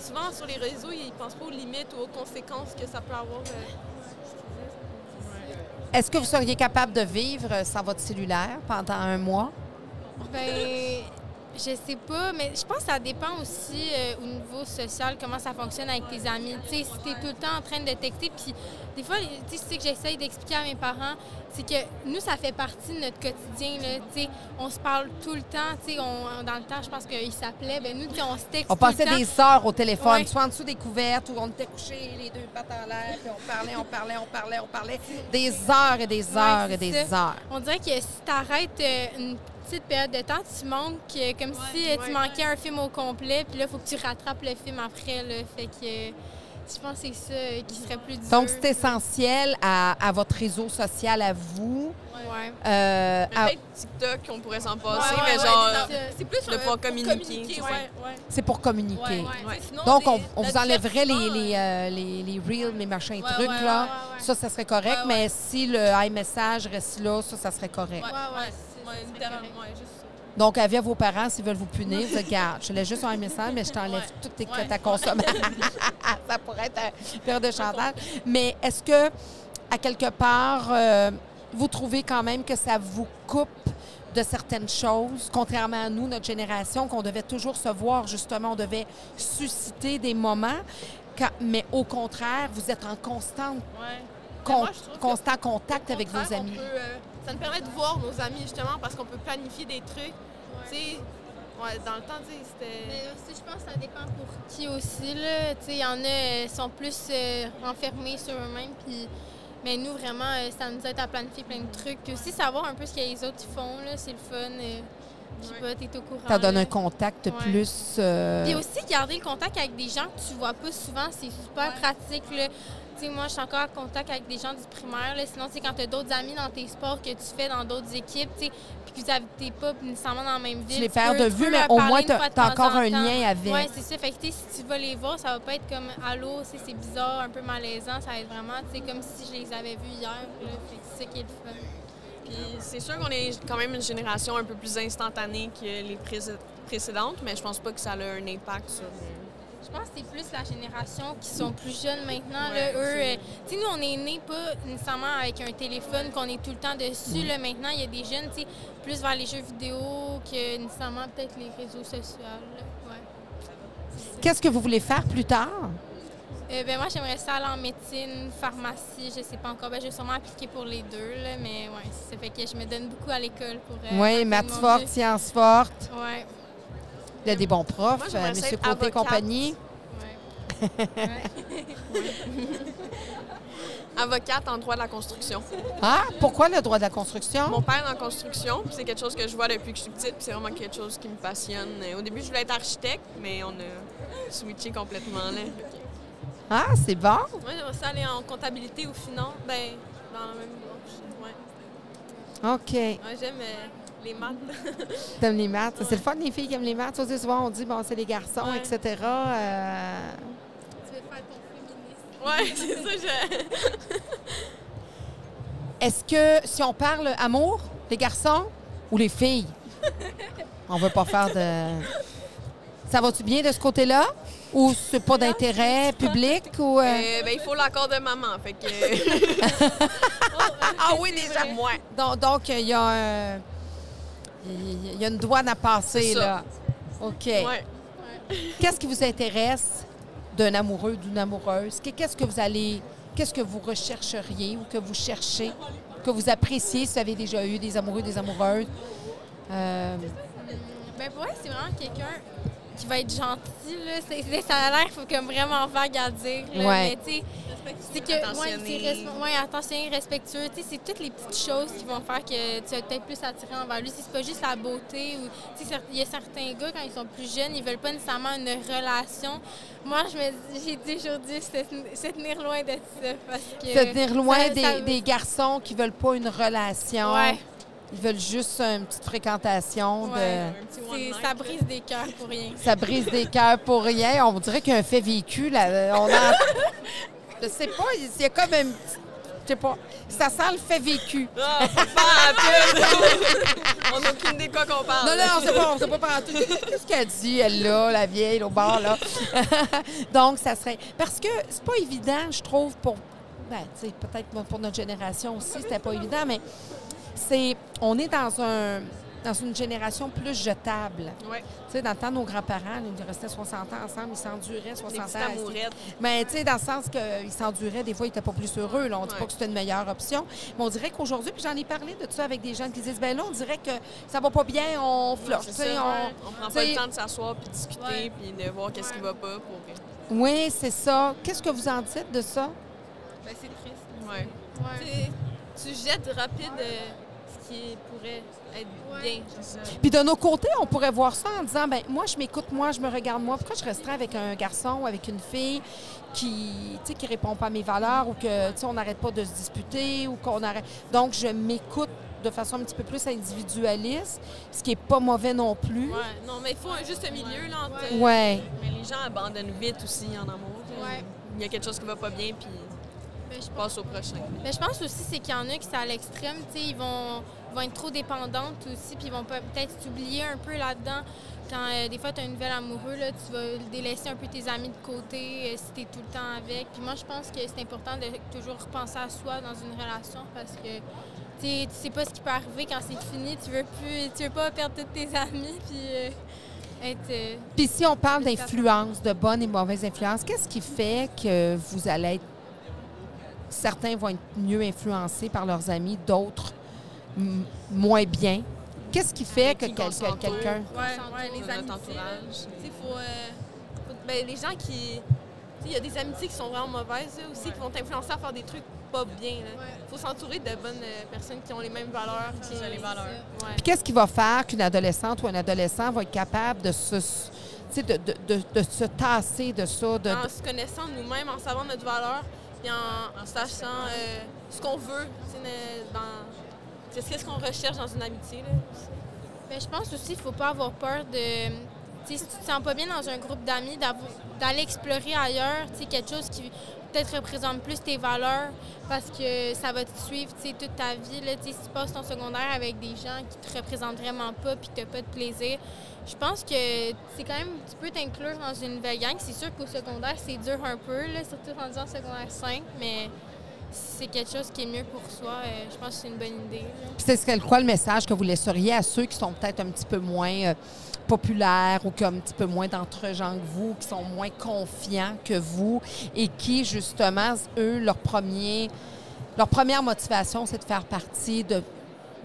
Souvent sur les réseaux, ils pensent pas aux limites ou aux conséquences que ça peut avoir. euh, est-ce que vous seriez capable de vivre sans votre cellulaire pendant un mois? Ben, je sais pas, mais je pense que ça dépend aussi euh, au niveau social, comment ça fonctionne avec tes amis. Tu sais, si t'es tout le temps en train de texter, puis des fois, tu sais, ce que j'essaye d'expliquer à mes parents, c'est que nous, ça fait partie de notre quotidien, là. Tu sais, on se parle tout le temps, tu sais, on- dans le temps, je pense qu'ils s'appelaient, ben nous, tu sais, on se texte On tout le passait temps. des heures au téléphone, Ouais. soit en dessous des couvertes où on était couchés, les deux pattes en l'air, puis on parlait, on parlait, on parlait, on parlait. Des heures et des Ouais, heures c'est et des ça. heures. On dirait que si tu arrêtes une petite période de temps, tu manques comme si euh, tu ouais. manquais un film au complet, puis là, il faut que tu rattrapes le film après. Là. Fait que euh, je pense que c'est ça euh, qui serait plus dur. Donc, c'est essentiel à, à votre réseau social, à vous. Ouais. Euh, à- Peut-être TikTok, on pourrait s'en passer, ouais, mais ouais, genre. c'est plus de pour communiquer, c'est pour communiquer. Ouais, Ouais. Tu sais, sinon, Donc, on, vous enlèverait les, les, euh, les, les reels, les machins Ouais, trucs, ouais, là. ouais, ouais. Ça, ça serait correct. Ouais, ouais. Mais si le iMessage reste là, ça, ça serait correct. Ouais, littéralement, ouais, juste ça. Donc, avis vos parents, s'ils veulent vous punir, vous dites, je te laisse juste un message, mais je t'enlève Ouais. toutes tes Ouais. ta consommation. ça pourrait être une période de chantage. Mais est-ce que, à quelque part, euh, vous trouvez quand même que ça vous coupe de certaines choses, contrairement à nous, notre génération, qu'on devait toujours se voir, justement, on devait susciter des moments, quand- mais au contraire, vous êtes en constant, Ouais. con- moi, je trouve que constant contact avec vos on amis? peut, euh, ça nous permet de voir nos amis justement parce qu'on peut planifier des trucs. Tu sais, ouais, dans le temps, tu sais, c'était. Mais aussi, je pense que ça dépend pour qui aussi. là. Tu sais, Il y en a qui sont plus euh, renfermés sur eux-mêmes. Puis, mais nous, vraiment, euh, ça nous aide à planifier plein de trucs. Puis aussi, savoir un peu ce que les autres font. là, C'est le fun. euh, Je sais pas, t'es au courant. Ça donne là. un contact Ouais. plus... euh, Puis aussi, garder le contact avec des gens que tu vois pas souvent, c'est super pratique. Là. Tu sais, moi, je suis encore en contact avec des gens du primaire. Là. Sinon, c'est quand tu as d'autres amis dans tes sports que tu fais dans d'autres équipes, tu sais, puis que vous n'habitez pas nécessairement dans la même ville. tu les tu perds de tu vue, mais au moins, tu as encore en un temps. lien avec. Oui, c'est ça. Fait que, tu si tu vas les voir, ça va pas être comme Allô, tu c'est bizarre, un peu malaisant. Ça va être vraiment, tu sais, comme si je les avais vus hier. là. C'est ça qui est le fun. Puis c'est sûr qu'on est quand même une génération un peu plus instantanée que les pré- précédentes, mais je pense pas que ça a un impact sur. Je pense que c'est plus la génération qui sont plus jeunes maintenant. Ouais, là. Eux, euh, nous, on est nés pas nécessairement avec un téléphone qu'on est tout le temps dessus. Là. Maintenant, il y a des jeunes, tu sais, plus vers les jeux vidéo que nécessairement peut-être les réseaux sociaux. Ouais. Qu'est-ce que vous voulez faire plus tard? Euh, ben, moi, j'aimerais ça aller en médecine, pharmacie, je sais pas encore. Ben, je vais sûrement appliquer pour les deux, là, mais ouais, ça fait que je me donne beaucoup à l'école pour. euh, oui, maths forte, sciences fortes. Ouais, Il y a des bons profs, Moi, j'aimerais euh, Côté avocate. compagnie. ouais. ouais. Avocate en droit de la construction. Ah, pourquoi le droit de la construction? Mon père est en construction, puis c'est quelque chose que je vois depuis que je suis petite, puis c'est vraiment quelque chose qui me passionne. Au début, je voulais être architecte, mais on a switché complètement là. Ah, c'est bon. Moi, j'aimerais ça aller en comptabilité ou finance. Ben, dans la même branche. Ouais. OK. Ouais, j'aime euh, les maths. T'aimes les maths. C'est le fun, les filles qui aiment les maths. Ça, c'est souvent, on dit, bon, c'est les garçons, Ouais. etc. Euh, Tu veux faire ton féminisme. ouais, c'est ça, je... Est-ce que, si on parle amour, les garçons ou les filles? On veut pas faire de... Ça va-tu bien de ce côté-là? Ou c'est pas d'intérêt public? Ou, euh, Euh, ben, il faut l'accord de maman, fait que... ah oui, déjà, moi. Donc, donc, il y a un- Il y a une douane à passer, là. OK. Ouais. Qu'est-ce qui vous intéresse d'un amoureux, d'une amoureuse? Qu'est- Qu'est-ce que vous allez... Qu'est-ce que vous rechercheriez ou que vous cherchez, que vous appréciez si vous avez déjà eu des amoureux, des amoureuses? Euh, Ben pour moi, c'est vraiment quelqu'un qui va être gentil. Là. C'est, c'est- ça a l'air comme vraiment vague à dire. là, Ouais. Mais tu sais, c'est que respe- ouais, attentionné, respectueux. Tu sais, c'est toutes les petites choses qui vont faire que tu vas peut-être plus attiré envers lui. Si c'est pas juste la beauté ou tu sais, cer- il y a certains gars quand ils sont plus jeunes, ils veulent pas nécessairement une relation. Moi, je me dis- j'ai toujours dit se, se tenir loin de ça parce que se tenir loin ça- des, ça- des garçons qui veulent pas une relation. Ouais. Ils veulent juste une petite fréquentation. de- Ouais. Ça brise des cœurs pour rien. Ça brise des cœurs pour rien. On dirait qu'il y a un fait vécu. Là. On a... Je sais pas, il y a comme un petit- Je sais pas. Ça sent le fait vécu. Ah. On n'a aucune idée de quoi qu'on parle. Non, non, on sait pas, on sait pas par tout. Qu'est-ce qu'elle dit, elle, là, la vieille, au bord, là? Donc, ça serait... Parce que c'est pas évident, je trouve, pour... Ben, tu sais, peut-être pour notre génération aussi, c'était pas évident, mais c'est... On est dans un dans une génération plus jetable. Ouais, Tu sais, dans le temps, nos grands-parents, ils restaient 60 ans ensemble, ils s'enduraient 60 des ans. mais tu sais, dans le sens qu'ils s'enduraient, des fois, ils n'étaient pas plus heureux. Là. On ne dit Ouais. pas que c'était une meilleure option. Mais on dirait qu'aujourd'hui, puis j'en ai parlé de ça avec des gens qui disent, ben là, on dirait que ça va pas bien, on flirte. C'est tu sais, ça. on- On prend pas le temps de s'asseoir puis discuter Ouais. puis de voir qu'est-ce qui va pas pour. Oui, c'est ça. Qu'est-ce que vous en dites de ça? Ben, c'est triste. Ouais. Ouais. Tu, tu jettes rapide euh, qui pourrait être Ouais. bien. Puis de nos côtés, on pourrait voir ça en disant, ben moi, je m'écoute, moi, je me regarde, moi. Pourquoi je resterais avec un garçon ou avec une fille qui, tu sais, qui répond pas à mes valeurs ou que, tu sais, on n'arrête pas de se disputer ou qu'on arrête... Donc, je m'écoute de façon un petit peu plus individualiste, ce qui est pas mauvais non plus. Ouais, non, mais il faut un juste milieu là, entre. Ouais. Mais les gens abandonnent vite aussi en amour. Ouais. Il y a quelque chose qui va pas bien puis Ben, je ils passent au prochain. Mais je pense aussi c'est qu'il y en a qui c'est à l'extrême, tu sais, ils vont, vont être trop dépendantes aussi, puis ils vont peut- peut-être s'oublier un peu là-dedans. Quand euh, des fois tu as un nouvel amoureux, là, tu vas délaisser un peu tes amis de côté euh, si tu es tout le temps avec. Puis moi je pense que c'est important de toujours repenser à soi dans une relation parce que tu sais, pas ce qui peut arriver quand c'est fini, tu veux plus tu veux pas perdre tous tes amis puis euh, être Puis si on parle d'influence, de bonnes et mauvaises influences, qu'est-ce qui fait que vous allez être... Certains vont être mieux influencés par leurs amis, d'autres moins bien. Qu'est-ce qui fait que quelqu'un... Ouais, S'entoure ouais, les amitiés. faut, euh, faut- ben, les gens qui. Il y a des amitiés qui sont vraiment mauvaises là, aussi, qui vont t'influencer à faire des trucs pas bien. Il faut s'entourer de bonnes euh, personnes qui ont les mêmes valeurs. Qui- ça, les valeurs. Ouais. Puis qu'est-ce qui va faire qu'une adolescente ou un adolescent va être capable de se, tu sais, de, de- de- de se tasser de ça, de, En se connaissant nous-mêmes, en savant notre valeur, puis en, en sachant euh, ce qu'on veut, dans. C'est- Qu'est-ce qu'on recherche dans une amitié? Là. Ben, je pense aussi qu'il ne faut pas avoir peur de. Si tu te sens pas bien dans un groupe d'amis, d'aller explorer ailleurs, quelque chose qui peut-être représente plus tes valeurs parce que ça va te suivre toute ta vie. Là, si tu passes ton secondaire avec des gens qui te représentent vraiment pas puis tu n'as pas de plaisir, je pense que c'est quand même, tu peux t'inclure dans une nouvelle gang. C'est sûr qu'au secondaire, c'est dur un peu, là, surtout rendu en secondaire 5, mais c'est quelque chose qui est mieux pour soi, euh, je pense que c'est une bonne idée. c'est ce- quoi le message que vous laisseriez à ceux qui sont peut-être un petit peu moins euh, populaires ou qui ont un petit peu moins d'entre-gens que vous, qui sont moins confiants que vous et qui, justement, eux, leur, première motivation, c'est de faire partie de-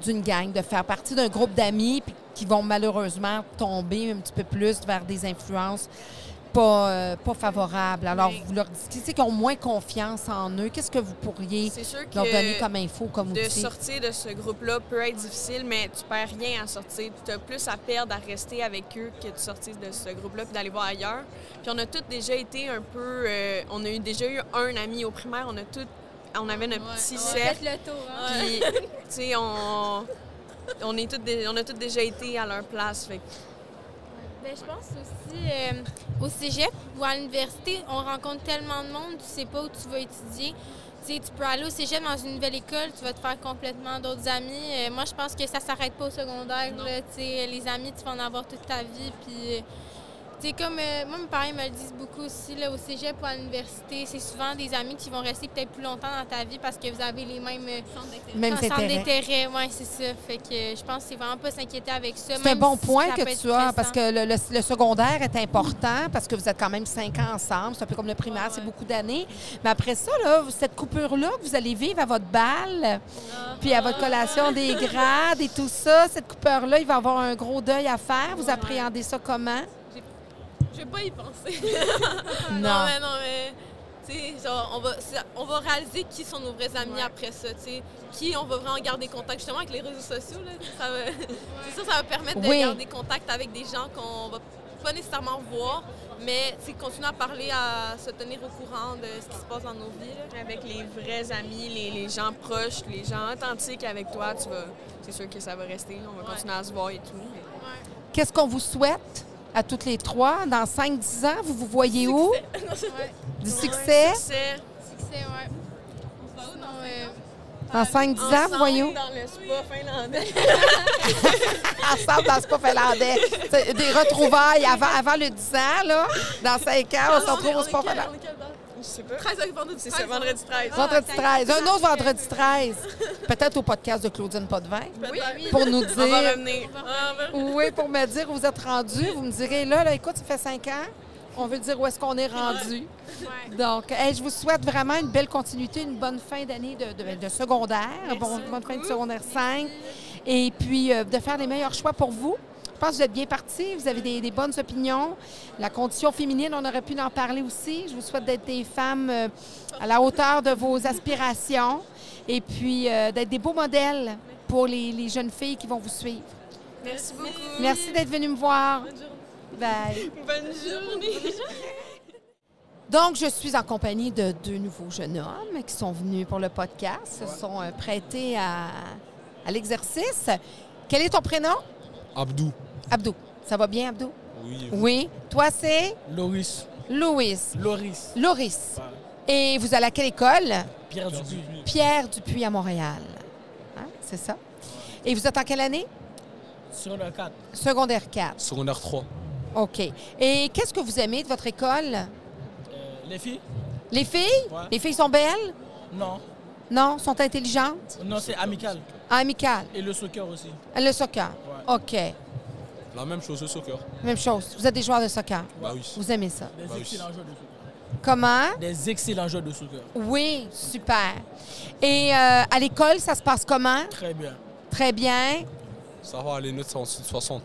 d'une gang, de faire partie d'un groupe d'amis qui vont malheureusement tomber un petit peu plus vers des influences pas, euh, pas favorables. Alors, Mais- vous leur dites tu sais, qu'ils ont moins confiance en eux? Qu'est-ce que vous pourriez C'est sûr leur donner comme info, comme de outil? sortir de ce groupe-là peut être difficile, mais tu perds rien à sortir. Tu as plus à perdre à rester avec eux que de sortir de ce groupe-là puis d'aller voir ailleurs. Puis on a tous déjà été un peu... euh, on a eu, déjà eu un ami au primaire. On a tous... On avait notre Ouais, petit on a On a cercle. fait le tour. hein? Puis, tu sais, on... On, est toutes on a tous déjà été à leur place. Fait Ben, je pense aussi euh, au cégep ou à l'université, on rencontre tellement de monde, tu sais pas où tu vas étudier. Tu sais, tu peux aller au cégep dans une nouvelle école, tu vas te faire complètement d'autres amis. Euh, moi, je pense que ça s'arrête pas au secondaire. là. Tu sais, les amis, tu vas en avoir toute ta vie. Puis, tu sais, comme euh, moi, mes parents me le disent beaucoup aussi, là, au cégep ou à l'université, c'est souvent des amis qui vont rester peut-être plus longtemps dans ta vie parce que vous avez les mêmes euh, Centre d'intérêt. Même. Oui, c'est ça. Fait que euh, je pense que c'est vraiment pas s'inquiéter avec ça. C'est un bon si point que tu as, parce que le, le- le secondaire est important, parce que vous êtes quand même cinq ans ensemble. C'est un peu comme le primaire, Ouais, c'est beaucoup d'années. Mais après ça, là, cette coupure-là que vous allez vivre à votre bal, puis à votre collation des grades et tout ça, cette coupure-là, il va avoir un gros deuil à faire. Vous Ouais. appréhendez ça comment? Je vais pas y penser. Non. non, mais non, mais. Tu sais, genre, on va, on va réaliser qui sont nos vrais amis après ça, tu sais. Qui on va vraiment garder contact, justement, avec les réseaux sociaux, là. Ça va, c'est ça, ça va permettre de Oui. garder contact avec des gens qu'on va pas nécessairement voir, mais c'est continuer à parler, à se tenir au courant de ce qui se passe dans nos vies, là. avec les vrais amis, les, les gens proches, les gens authentiques avec toi, tu vas... C'est sûr que ça va rester. On va Ouais. continuer à se voir et tout. mais- Qu'est-ce qu'on vous souhaite? À toutes les trois? Dans 5-10 ans, vous vous voyez où? Ouais, Du succès? Succès, ouais. Non, euh, Dans 5-10 ans, vous voyez où? dans le spa finlandais. ensemble dans ce spa finlandais. Des retrouvailles avant, avant le 10 ans, là. Dans 5 ans, on se retrouve au spa quel- finlandais. on est quelle date? Je sais pas. 13 vendredi C'est 13, ça, vendredi 13. Vendredi 13. Un autre vendredi 13. Peut-être au podcast de Claudine Potvin. Oui, oui. Pour nous On va dire. revenir. Oui, pour me dire où vous êtes rendu. Vous me direz, là, là, écoute, ça fait 5 ans. On veut dire où est-ce qu'on est rendu. ouais. Donc, hey, je vous souhaite vraiment une belle continuité, une bonne fin d'année de, de- de secondaire, bon- bonne fin de secondaire 5, et puis euh, de faire les meilleurs choix pour vous. Je pense que vous êtes bien partis, vous avez des, des bonnes opinions. La condition féminine, on aurait pu en parler aussi. Je vous souhaite d'être des femmes euh, à la hauteur de vos aspirations et puis euh, d'être des beaux modèles pour les, les jeunes filles qui vont vous suivre. Merci beaucoup. Merci d'être venu me voir. bonne journée. Bye. Bonne journée. Donc, je suis en compagnie de deux nouveaux jeunes hommes qui sont venus pour le podcast, se sont euh, prêtés à, à l'exercice. Quel est ton prénom? Abdou. Abdou. Ça va bien, Abdou? Oui. Oui. Toi, c'est? Loris. Louis. Loris. Loris. Et vous allez à quelle école? Pierre Dupuis. Pierre Dupuis à Montréal. Hein, C'est ça? Et vous êtes en quelle année? Le 4. Secondaire 4. Secondaire 3. OK. Et qu'est-ce que vous aimez de votre école? Euh, les filles? Les filles? Ouais. Les filles sont belles? Non. Non? Sont intelligentes? Non, c'est amical. Amicales? Et le soccer aussi. Le soccer? Ouais. OK. La même chose, le soccer. Même chose. Vous êtes des joueurs de soccer. Bah oui. Vous aimez ça. Des Bah oui. excellents joueurs de soccer. Comment? Des excellents joueurs de soccer. Oui, super. Et euh, à l'école, ça se passe comment? Très bien. Très bien. Ça va, les notes sont en dessous de 60.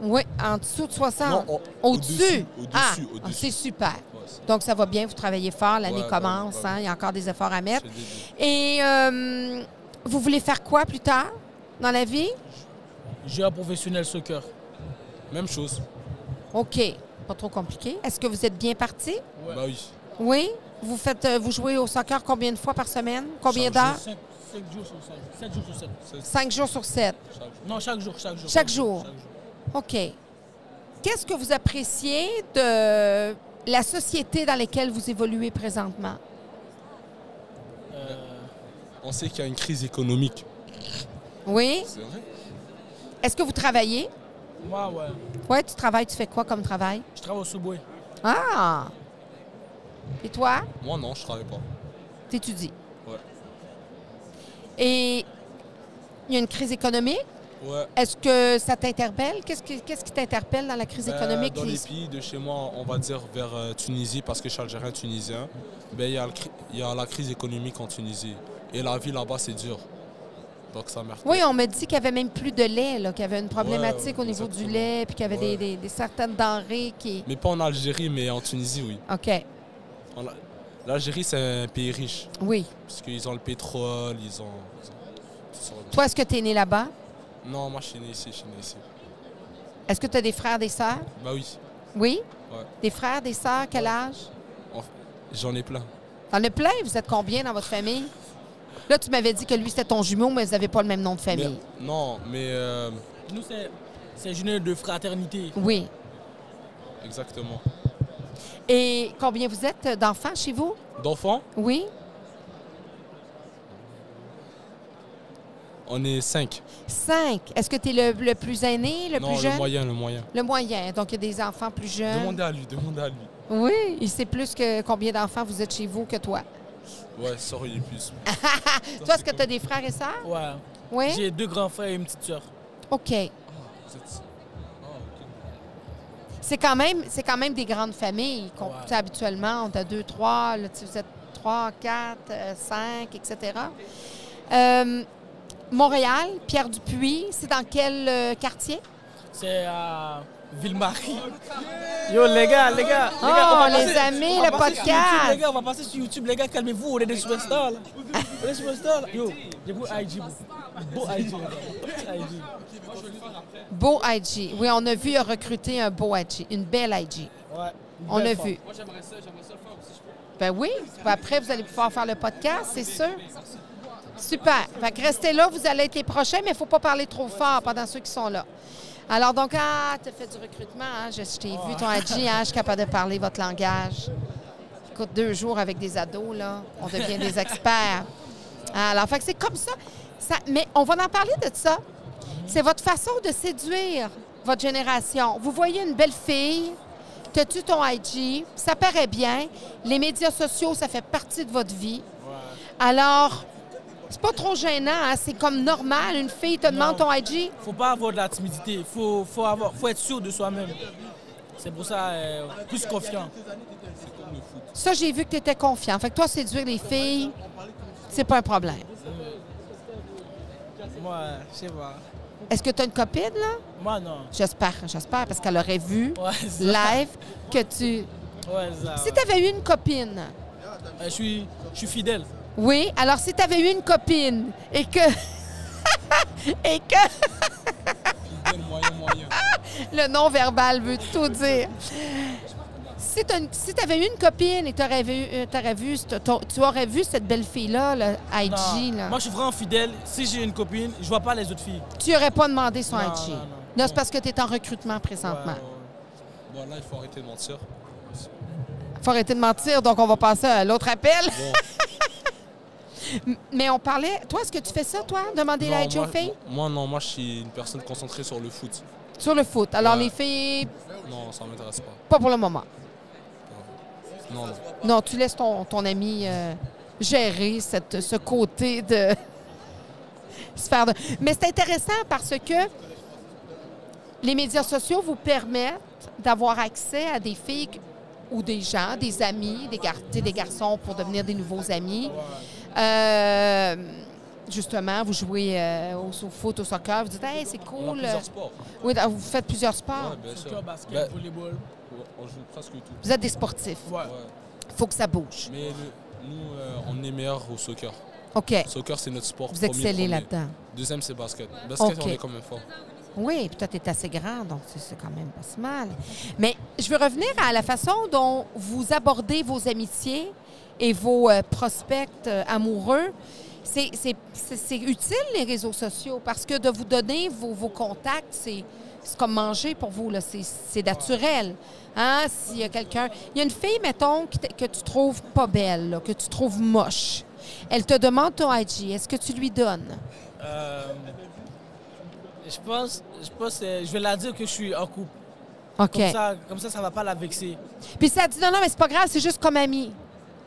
Oui, en dessous de 60. Non, au- Au-dessus? Au-dessus? ah, Au-dessus. ah, c'est super. Ouais, Donc, ça va bien, vous travaillez fort, l'année Ouais, commence, ouais. hein, il y a encore des efforts à mettre. Et euh, vous voulez faire quoi plus tard dans la vie? Joueur professionnel soccer. Même chose. OK, pas trop compliqué. Est-ce que vous êtes bien parti? Ouais. Bah oui. Oui? Vous faites, euh, vous jouez au soccer combien de fois par semaine? Combien d'heures? 5, jours sur 7. 7 jours sur 7. C'est Cinq jours sur sept. chaque jour. Non, chaque jour, chaque jour. Chaque jour. Chaque jour. OK. Qu'est-ce que vous appréciez de la société dans laquelle vous évoluez présentement? On sait qu'il y a une crise économique. Oui. C'est vrai Est-ce que vous travaillez? Moi, ouais. Oui, tu travailles. Tu fais quoi comme travail? Je travaille au Subway. Ah! Et toi? Moi, non, je travaille pas. T'étudies? Ouais. Et il y a une crise économique? Ouais. Est-ce que ça t'interpelle? Qu'est-ce qui, qu'est-ce qui t'interpelle dans la crise Ben, économique? Dans les pays de chez moi, on va dire vers euh, Tunisie, parce que je suis algérien tunisien, ben, il y, cri- il y a la crise économique en Tunisie. Et la vie là-bas, c'est dur. Donc ça merde. Oui, on me dit qu'il n'y avait même plus de lait, là, qu'il y avait une problématique Ouais, au niveau du lait, puis qu'il y avait des, Ouais. des- des certaines denrées qui... Mais pas en Algérie, mais en Tunisie, oui. OK, En L'Algérie, c'est un pays riche, oui. parce qu'ils ont le pétrole, ils ont... ils Toi, est-ce que tu es né là-bas? Non, moi, je suis né ici, je suis né ici. Est-ce que tu as des frères, des sœurs? Bah oui, Oui? Ouais. Des frères, des sœurs, quel âge? j'en ai plein. T'en as plein? Vous êtes combien dans votre famille? Là, tu m'avais dit que lui, c'était ton jumeau, mais vous n'avez pas le même nom de famille. Mais- non, mais euh, Nous, c'est c'est une de fraternité. Oui. exactement. Et combien vous êtes d'enfants chez vous? D'enfants, Oui? on est cinq. Cinq. Est-ce que tu es le, le plus aîné, le non, plus jeune? le moyen, le moyen. Le moyen. Donc, il y a des enfants plus jeunes. Demandez à lui, demandez à lui. Oui, il sait plus que combien d'enfants vous êtes chez vous que toi. Ouais, il est plus. toi, est-ce que tu as des frères et sœurs? Ouais. Oui? J'ai deux grands frères et une petite sœur. OK. Ah, ok. C'est quand même, c'est quand même des grandes familles. qu'on- Ouais. Habituellement, on a deux, trois, là, vous êtes trois, quatre, euh, cinq, etc. Euh, Montréal, Pierre Dupuis, c'est dans quel euh, quartier? C'est à Ville-Marie. Yo, les gars, les gars. Oh, les, gars, va les passer- amis, le podcast. YouTube, les gars, on va passer sur YouTube. Les gars, calmez-vous. On est des superstars, là. On est des superstars. là. Yo, j'ai beau IG. Beau IG. IG. Beau IG. Oui, on a vu recruté un beau IG, une belle IG. Ouais. une On belle a vu. Ben oui. Ben Après, vous allez pouvoir faire le podcast, c'est sûr. Super. Fait que restez là, vous allez être les prochains, mais il ne faut pas parler trop fort pendant ceux qui sont là. Alors, donc, ah, tu as fait du recrutement, hein? Je, je t'ai vu, ton IG, hein? Je suis capable de parler votre langage. Écoute, deux jours avec des ados, là, on devient des experts. Alors, fait que c'est comme ça. ça. Mais on va en parler de ça. C'est votre façon de séduire votre génération. Vous voyez une belle fille, t'as-tu ton IG, ça paraît bien. Les médias sociaux, ça fait partie de votre vie. Alors, c'est pas trop gênant, hein? c'est comme normal. Une fille te demande ton IG. faut pas avoir de la timidité. Faut, faut, avoir- faut être sûr de soi-même. C'est pour ça, euh, plus confiant. Ça, j'ai vu que tu étais confiant. Fait que toi, séduire les filles, c'est pas un problème. Moi, je sais pas. Est-ce que tu as une copine, là? Moi, non. J'espère, j'espère, parce qu'elle aurait vu Ouais, live que tu. Ouais, c'est ça. Si tu avais eu une copine, Euh, Je suis, je suis fidèle. Oui, alors si tu avais eu une copine et que. et que le non-verbal veut tout dire. Si tu avais eu une copine et t'aurais vu, euh, t'aurais vu, tu aurais vu cette belle fille-là, le IG, là, Moi, je suis vraiment fidèle. Si j'ai une copine, je vois pas les autres filles. tu n'aurais pas demandé son Non, IG. non, non. Là, c'est parce que tu es en recrutement présentement. ouais, Bon, là, il faut arrêter de mentir. faut arrêter de mentir, donc on va passer à l'autre appel. Bon. Mais on parlait. Toi, est-ce que tu fais ça, toi, demander la Non, IG aux moi, filles? moi, non, moi, je suis une personne concentrée sur le foot. Sur le foot. Alors, Ouais. les filles, Non, ça m'intéresse pas. pas pour le moment. Non, non. Non, tu laisses ton, ton ami euh, gérer cette, ce côté de de. Mais c'est intéressant parce que les médias sociaux vous permettent d'avoir accès à des filles ou des gens, des amis, des, gar- des garçons pour devenir des nouveaux amis. Euh, justement, vous jouez euh, au, au foot, au soccer, vous dites Hey, c'est On a cool. plusieurs sports. Oui, vous faites plusieurs sports. Ouais, bien sûr. Soccer, basket, Ben, volleyball. on joue presque tout. Vous êtes des sportifs. Ouais. Faut que ça bouge. Mais le- nous, euh, on est meilleurs au soccer. OK. Soccer, c'est notre sport. Vous premier, excellez là-dedans. Deuxième, c'est basket. Basket, on est quand même fort. Oui, puis toi, tu es assez grand, donc c'est- c'est quand même pas si mal. Mais je veux revenir à la façon dont vous abordez vos amitiés et vos euh, prospects euh, amoureux. C'est- utile, les réseaux sociaux, parce que de vous donner vos, vos contacts, c'est comme manger pour vous. C'est naturel. Hein? S'il y a quelqu'un... Il y a une fille, mettons, que tu trouves pas belle, là, que tu trouves moche. Elle te demande ton IG. Est-ce que tu lui donnes? Euh, je pense, je pense, je vais la dire que je suis en couple. OK. Comme ça, comme ça, ça va pas la vexer. Puis ça dit non, non, mais c'est pas grave, c'est juste comme ami.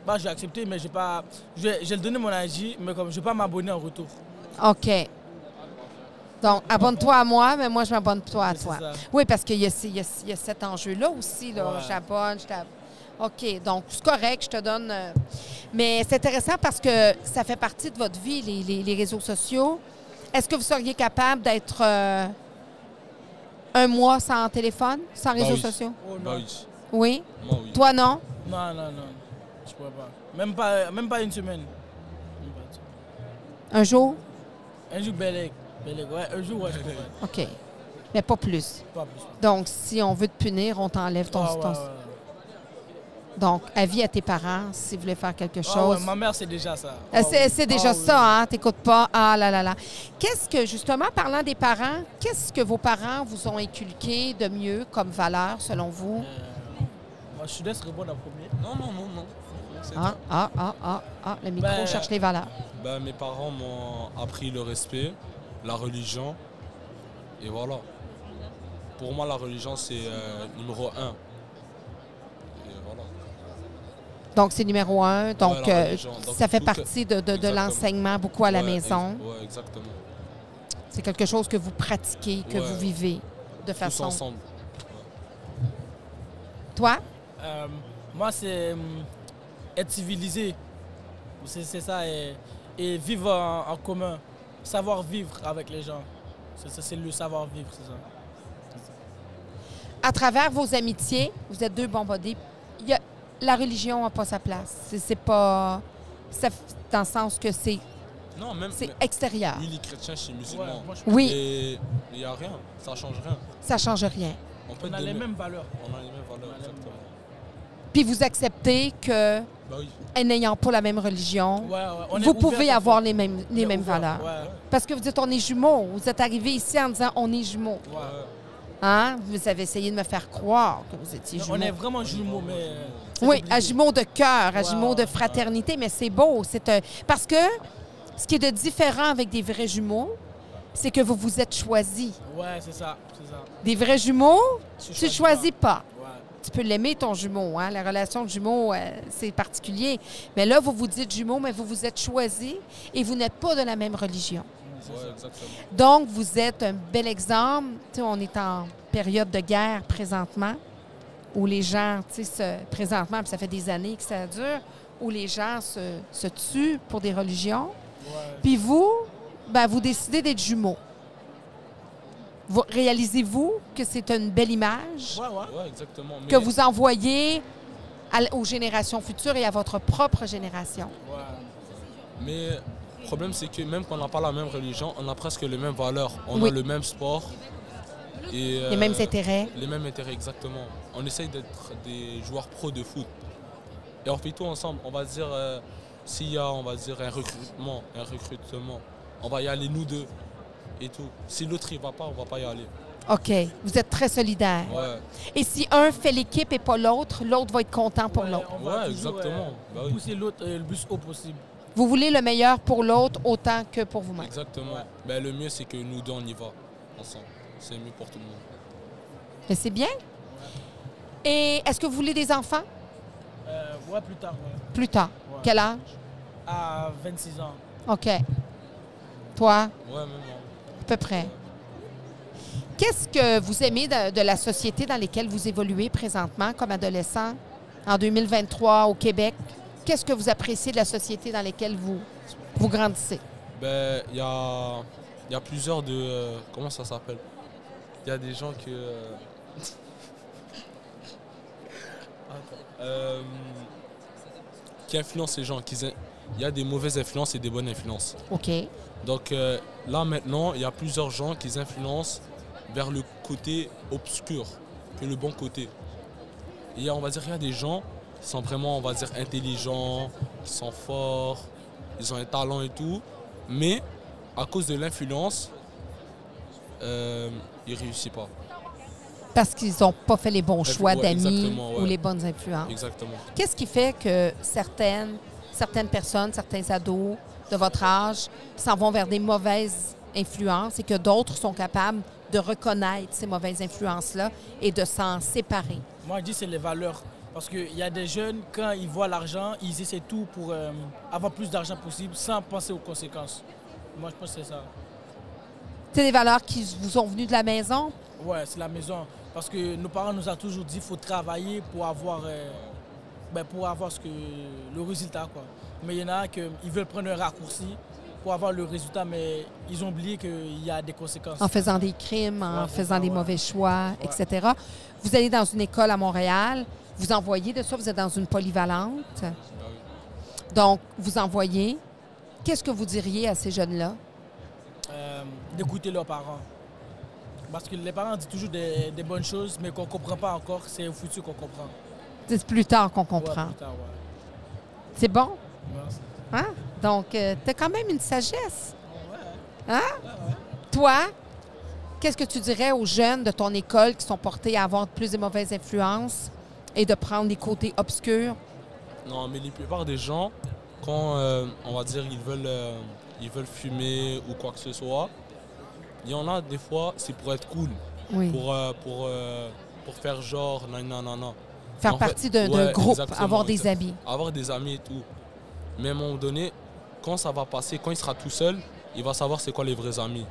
Bah, je vais accepter, mais j'ai pas, le donner mon IG, mais comme je vais pas m'abonner en retour. OK. Donc, abonne-toi à moi, mais moi, je m'abonne toi à toi. ça. Oui, parce qu'il y, a ce- il y a, il y a cet enjeu-là aussi. Là. Ouais. J'abonne, je t'ab- OK, donc c'est correct, je te donne. euh, Mais c'est intéressant parce que ça fait partie de votre vie, les, les- les réseaux sociaux. Est-ce que vous seriez capable d'être euh, un mois sans téléphone, sans réseaux oui. sociaux? Oh Bah non. oui. Oui? Moi, oui. Toi, non? Non, non, non. Pas. Même pas, même pas une semaine. Un jour? Un jour. Bélec, ouais. Un jour, ouais, je. OK. Mais pas plus. Pas plus. Donc, si on veut te punir, on t'enlève ton, Ah, ouais, ton- ouais. Donc, avis à tes parents si vous voulez faire quelque Ah, chose. ouais, ma mère, c'est déjà ça. Euh, Ah, C'est oui. c'est déjà Ah, oui. ça, hein? T'écoutes pas. Ah là là là. Qu'est-ce que, justement, parlant des parents, qu'est-ce que vos parents vous ont inculqué de mieux comme valeur, selon vous? Euh, moi, je te laisse répondre en premier. Non, non, non, non. Ah, ah, ah, ah, ah, le micro Ben, cherche les valeurs. Ben, mes parents m'ont appris le respect, la religion, et voilà. Pour moi, la religion, c'est euh, numéro un. Et voilà. Donc, c'est numéro un. Donc, euh. Donc, ça fait partie de, de- de Exactement. l'enseignement beaucoup à la maison. ex- ouais, exactement. C'est quelque chose que vous pratiquez, que Ouais. vous vivez de Tous façon. ensemble. Toi? Euh, moi, c'est hum, être civilisé. C'est ça. Et, et vivre en, en commun. Savoir vivre avec les gens. C'est ça, c'est le savoir-vivre, c'est ça. à travers vos amitiés, vous êtes deux bons buddies, il y a- la religion n'a pas sa place. C'est- pas. ça- dans le sens que c'est Non, même c'est extérieur. lui, il est chrétien, je suis Ouais, musulman. moi, je- Oui, Et il n'y a rien, ça change rien. ça change rien. On peut on a les mêmes valeurs. On a les mêmes valeurs, les exactement. Puis vous acceptez que, oui. n'ayant pas la même religion, Ouais, ouais, vous pouvez avoir les mêmes, les mêmes ouvert, valeurs. Ouais, Parce que vous dites on est jumeaux. Vous êtes arrivé ici en disant on est jumeaux. Hein? Vous avez essayé de me faire croire que vous étiez jumeaux. On est vraiment jumeaux, mais. euh, Oui, à jumeaux de cœur, à jumeaux de fraternité, mais c'est beau. C'est un- Parce que ce qui est de différent avec des vrais jumeaux, c'est que vous vous êtes choisis. Ouais, c'est ça, ça. Des vrais jumeaux, Tu ne choisis pas. Tu peux l'aimer, ton jumeau. Hein? La relation de jumeaux, euh, c'est particulier. Mais là, vous vous dites jumeaux, mais vous vous êtes choisis et vous n'êtes pas de la même religion. Ouais. Donc, vous êtes un bel exemple. On est en période de guerre présentement, où les gens, tu sais, se- présentement, puis ça fait des années que ça dure, où les gens se, se tuent pour des religions. Ouais. Puis vous, ben, vous décidez d'être jumeaux. Vous- Réalisez-vous que c'est une belle image? Ouais, ouais. Ouais, exactement. Mais que vous envoyez à aux générations futures et à votre propre génération? Mais le problème, c'est que même quand on n'a pas la même religion, on a presque les mêmes valeurs. On Oui. a le même sport. Et, Les euh, mêmes intérêts. Les mêmes intérêts, exactement. On essaye d'être des joueurs pros de foot. Et on fait tout ensemble. On va dire, euh, s'il y a, on va dire, un recrutement, un recrutement, on va y aller nous deux et tout. Si l'autre, il va pas, on va pas y aller. OK. Vous êtes très solidaires. Ouais, Et si un fait l'équipe et pas l'autre, l'autre va être content pour Ouais, l'autre. exactement. euh, Bah oui, Pousser l'autre euh, le plus haut possible. Vous voulez le meilleur pour l'autre autant que pour vous-même. exactement. Ouais. Ben, le mieux, c'est que nous deux, on y va ensemble. C'est mieux pour tout le monde. Mais c'est bien. Et est-ce que vous voulez des enfants? Euh, ouais, plus tard. ouais. plus tard? Ouais. Quel âge? À 26 ans. OK. Toi, Ouais, même. À peu près. Qu'est-ce que vous aimez de, de la société dans laquelle vous évoluez présentement comme adolescent en 2023 au Québec? Qu'est-ce que vous appréciez de la société dans laquelle vous, vous grandissez? Ben, il y a, il y a plusieurs de. euh, comment ça s'appelle? Il y a des gens que. euh. Euh, qui influencent les gens. Il y a des mauvaises influences et des bonnes influences. OK. Donc euh, là maintenant, il y a plusieurs gens qui influencent vers le côté obscur que le bon côté. Et on va dire y a des gens qui sont vraiment, on va dire, intelligents, qui sont forts, ils ont un talent et tout, mais à cause de l'influence, euh, ils réussissent pas. Parce qu'ils n'ont pas fait les bons choix ouais, d'amis ouais. ou les bonnes influences. Exactement. Qu'est-ce qui fait que certaines certaines personnes, certains ados de votre âge s'en vont vers des mauvaises influences et que d'autres sont capables de reconnaître ces mauvaises influences-là et de s'en séparer? Moi, je dis c'est les valeurs. Parce qu'il y a des jeunes, quand ils voient l'argent, ils essaient tout pour euh, avoir plus d'argent possible sans penser aux conséquences. Moi, je pense que c'est ça. C'est des valeurs qui vous sont venues de la maison? Ouais, c'est la maison. Parce que nos parents nous ont toujours dit qu'il faut travailler pour avoir, euh, ben, pour avoir ce que, le résultat. Quoi. Mais il y en a qui veulent prendre un raccourci pour avoir le résultat, mais ils ont oublié qu'il y a des conséquences. En faisant des crimes, en Ouais, faisant des ouais. mauvais choix, Ouais. etc. Vous allez dans une école à Montréal, vous envoyez de ça, vous êtes dans une polyvalente. Donc, vous envoyez. Qu'est-ce que vous diriez à ces jeunes-là? Euh, D'écouter leurs parents. Parce que les parents disent toujours des, des bonnes choses, mais qu'on ne comprend pas encore. C'est au futur qu'on comprend. C'est plus tard qu'on comprend. ouais. C'est bon? Hein? Donc, tu as quand même une sagesse. Hein? Toi, qu'est-ce que tu dirais aux jeunes de ton école qui sont portés à avoir plus de mauvaises influences et de prendre les côtés obscurs? Non, mais la plupart des gens, quand euh, on va dire ils veulent, euh, ils veulent fumer ou quoi que ce soit, il y en a des fois, c'est pour être cool, Oui. pour, euh, pour, euh, pour faire genre, non, non, non, non. Faire en partie d'un ouais, groupe, avoir des exact- amis. Avoir des amis et tout. Mais à un moment donné, quand ça va passer, quand il sera tout seul, il va savoir c'est quoi les vrais amis.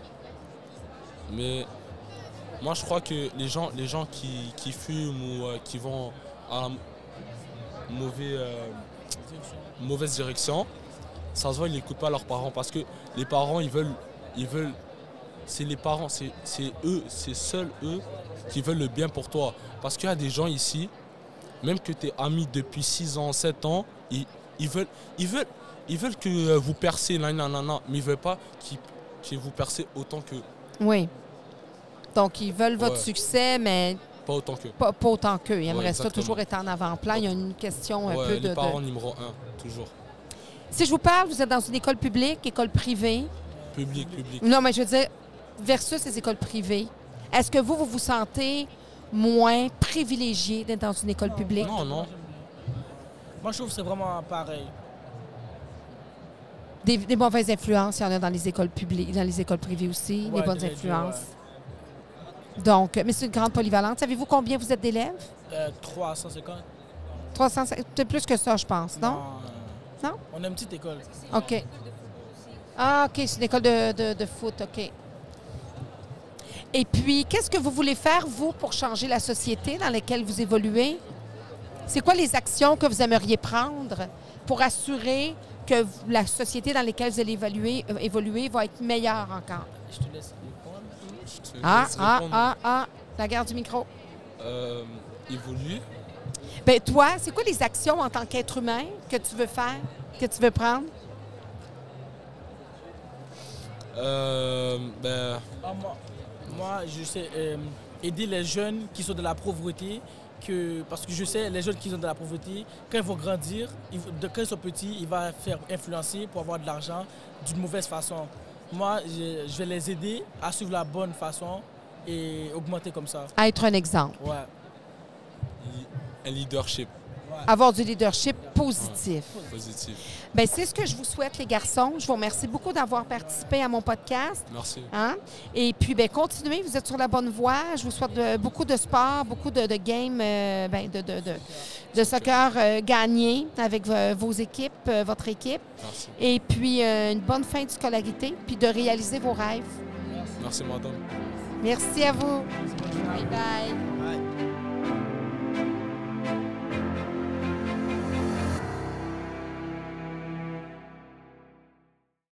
Mais moi, je crois que les gens, les gens qui, qui fument ou euh, qui vont à la euh, mauvaise direction, ça se voit, ils n'écoutent pas leurs parents parce que les parents, ils veulent, ils veulent, c'est les parents, c'est eux, c'est seuls eux qui veulent le bien pour toi. Parce qu'il y a des gens ici, même que tu es amis depuis 6 ans, 7 ans, ils, ils veulent, ils veulent, ils veulent que euh, vous percez, nan, nan, nan, nan, mais ils veulent pas qu'ils- que vous percez autant que, Oui. Donc, ils veulent votre Ouais. succès, mais pas autant que. pas, pas autant qu'eux. Ils aimeraient ça toujours être en avant-plan. Il y a une question un Ouais, peu les de, de- parents numéro 1, toujours. Si je vous parle, vous êtes dans une école publique, école privée. Public, public. Non, mais je veux dire, versus les écoles privées, est-ce que vous, vous vous sentez moins privilégié d'être dans une école publique? Non, non. Moi, je trouve que c'est vraiment pareil. Des, des mauvaises influences, il y en a dans les écoles publiques, dans les écoles privées aussi, des Ouais, bonnes des deux, influences. Donc, mais c'est une grande polyvalente. Savez-vous combien vous êtes d'élèves? Euh, 350 300, c'est plus que ça, je pense, non? euh, Non? On a une petite école. OK. Ah, OK, c'est une école de, de- de foot, OK. Et puis, qu'est-ce que vous voulez faire, vous, pour changer la société dans laquelle vous évoluez? C'est quoi les actions que vous aimeriez prendre pour assurer que la société dans laquelle vous allez évoluer, euh, évoluer va être meilleure encore? Je te laisse répondre. Je te Ah, laisse ah, répondre. ah, ah, la garde du micro. Euh, évoluer. Ben toi, c'est quoi les actions en tant qu'être humain que tu veux faire, que tu veux prendre? Euh, ben, Ah, moi, moi, je sais euh, aider les jeunes qui sont de la pauvreté. Que, parce que je sais, les jeunes qui sont de la pauvreté, quand ils vont grandir, ils vont- de, quand ils sont petits, ils vont faire influencer pour avoir de l'argent d'une mauvaise façon. Moi, je, je vais les aider à suivre la bonne façon et augmenter comme ça. À être un exemple. Ouais. un leadership Avoir du leadership positif. positif. Ben, c'est ce que je vous souhaite, les garçons. Je vous remercie beaucoup d'avoir participé à mon podcast. Merci. Hein? Et puis, ben, continuez, vous êtes sur la bonne voie. Je vous souhaite de- beaucoup de sport, beaucoup de, de games, euh, ben, de, de, de, de soccer euh, gagnés avec vo- vos équipes, euh, votre équipe. Merci. Et puis, euh, une bonne fin de scolarité, puis de réaliser vos rêves. Merci, madame. Merci à vous. Bye bye.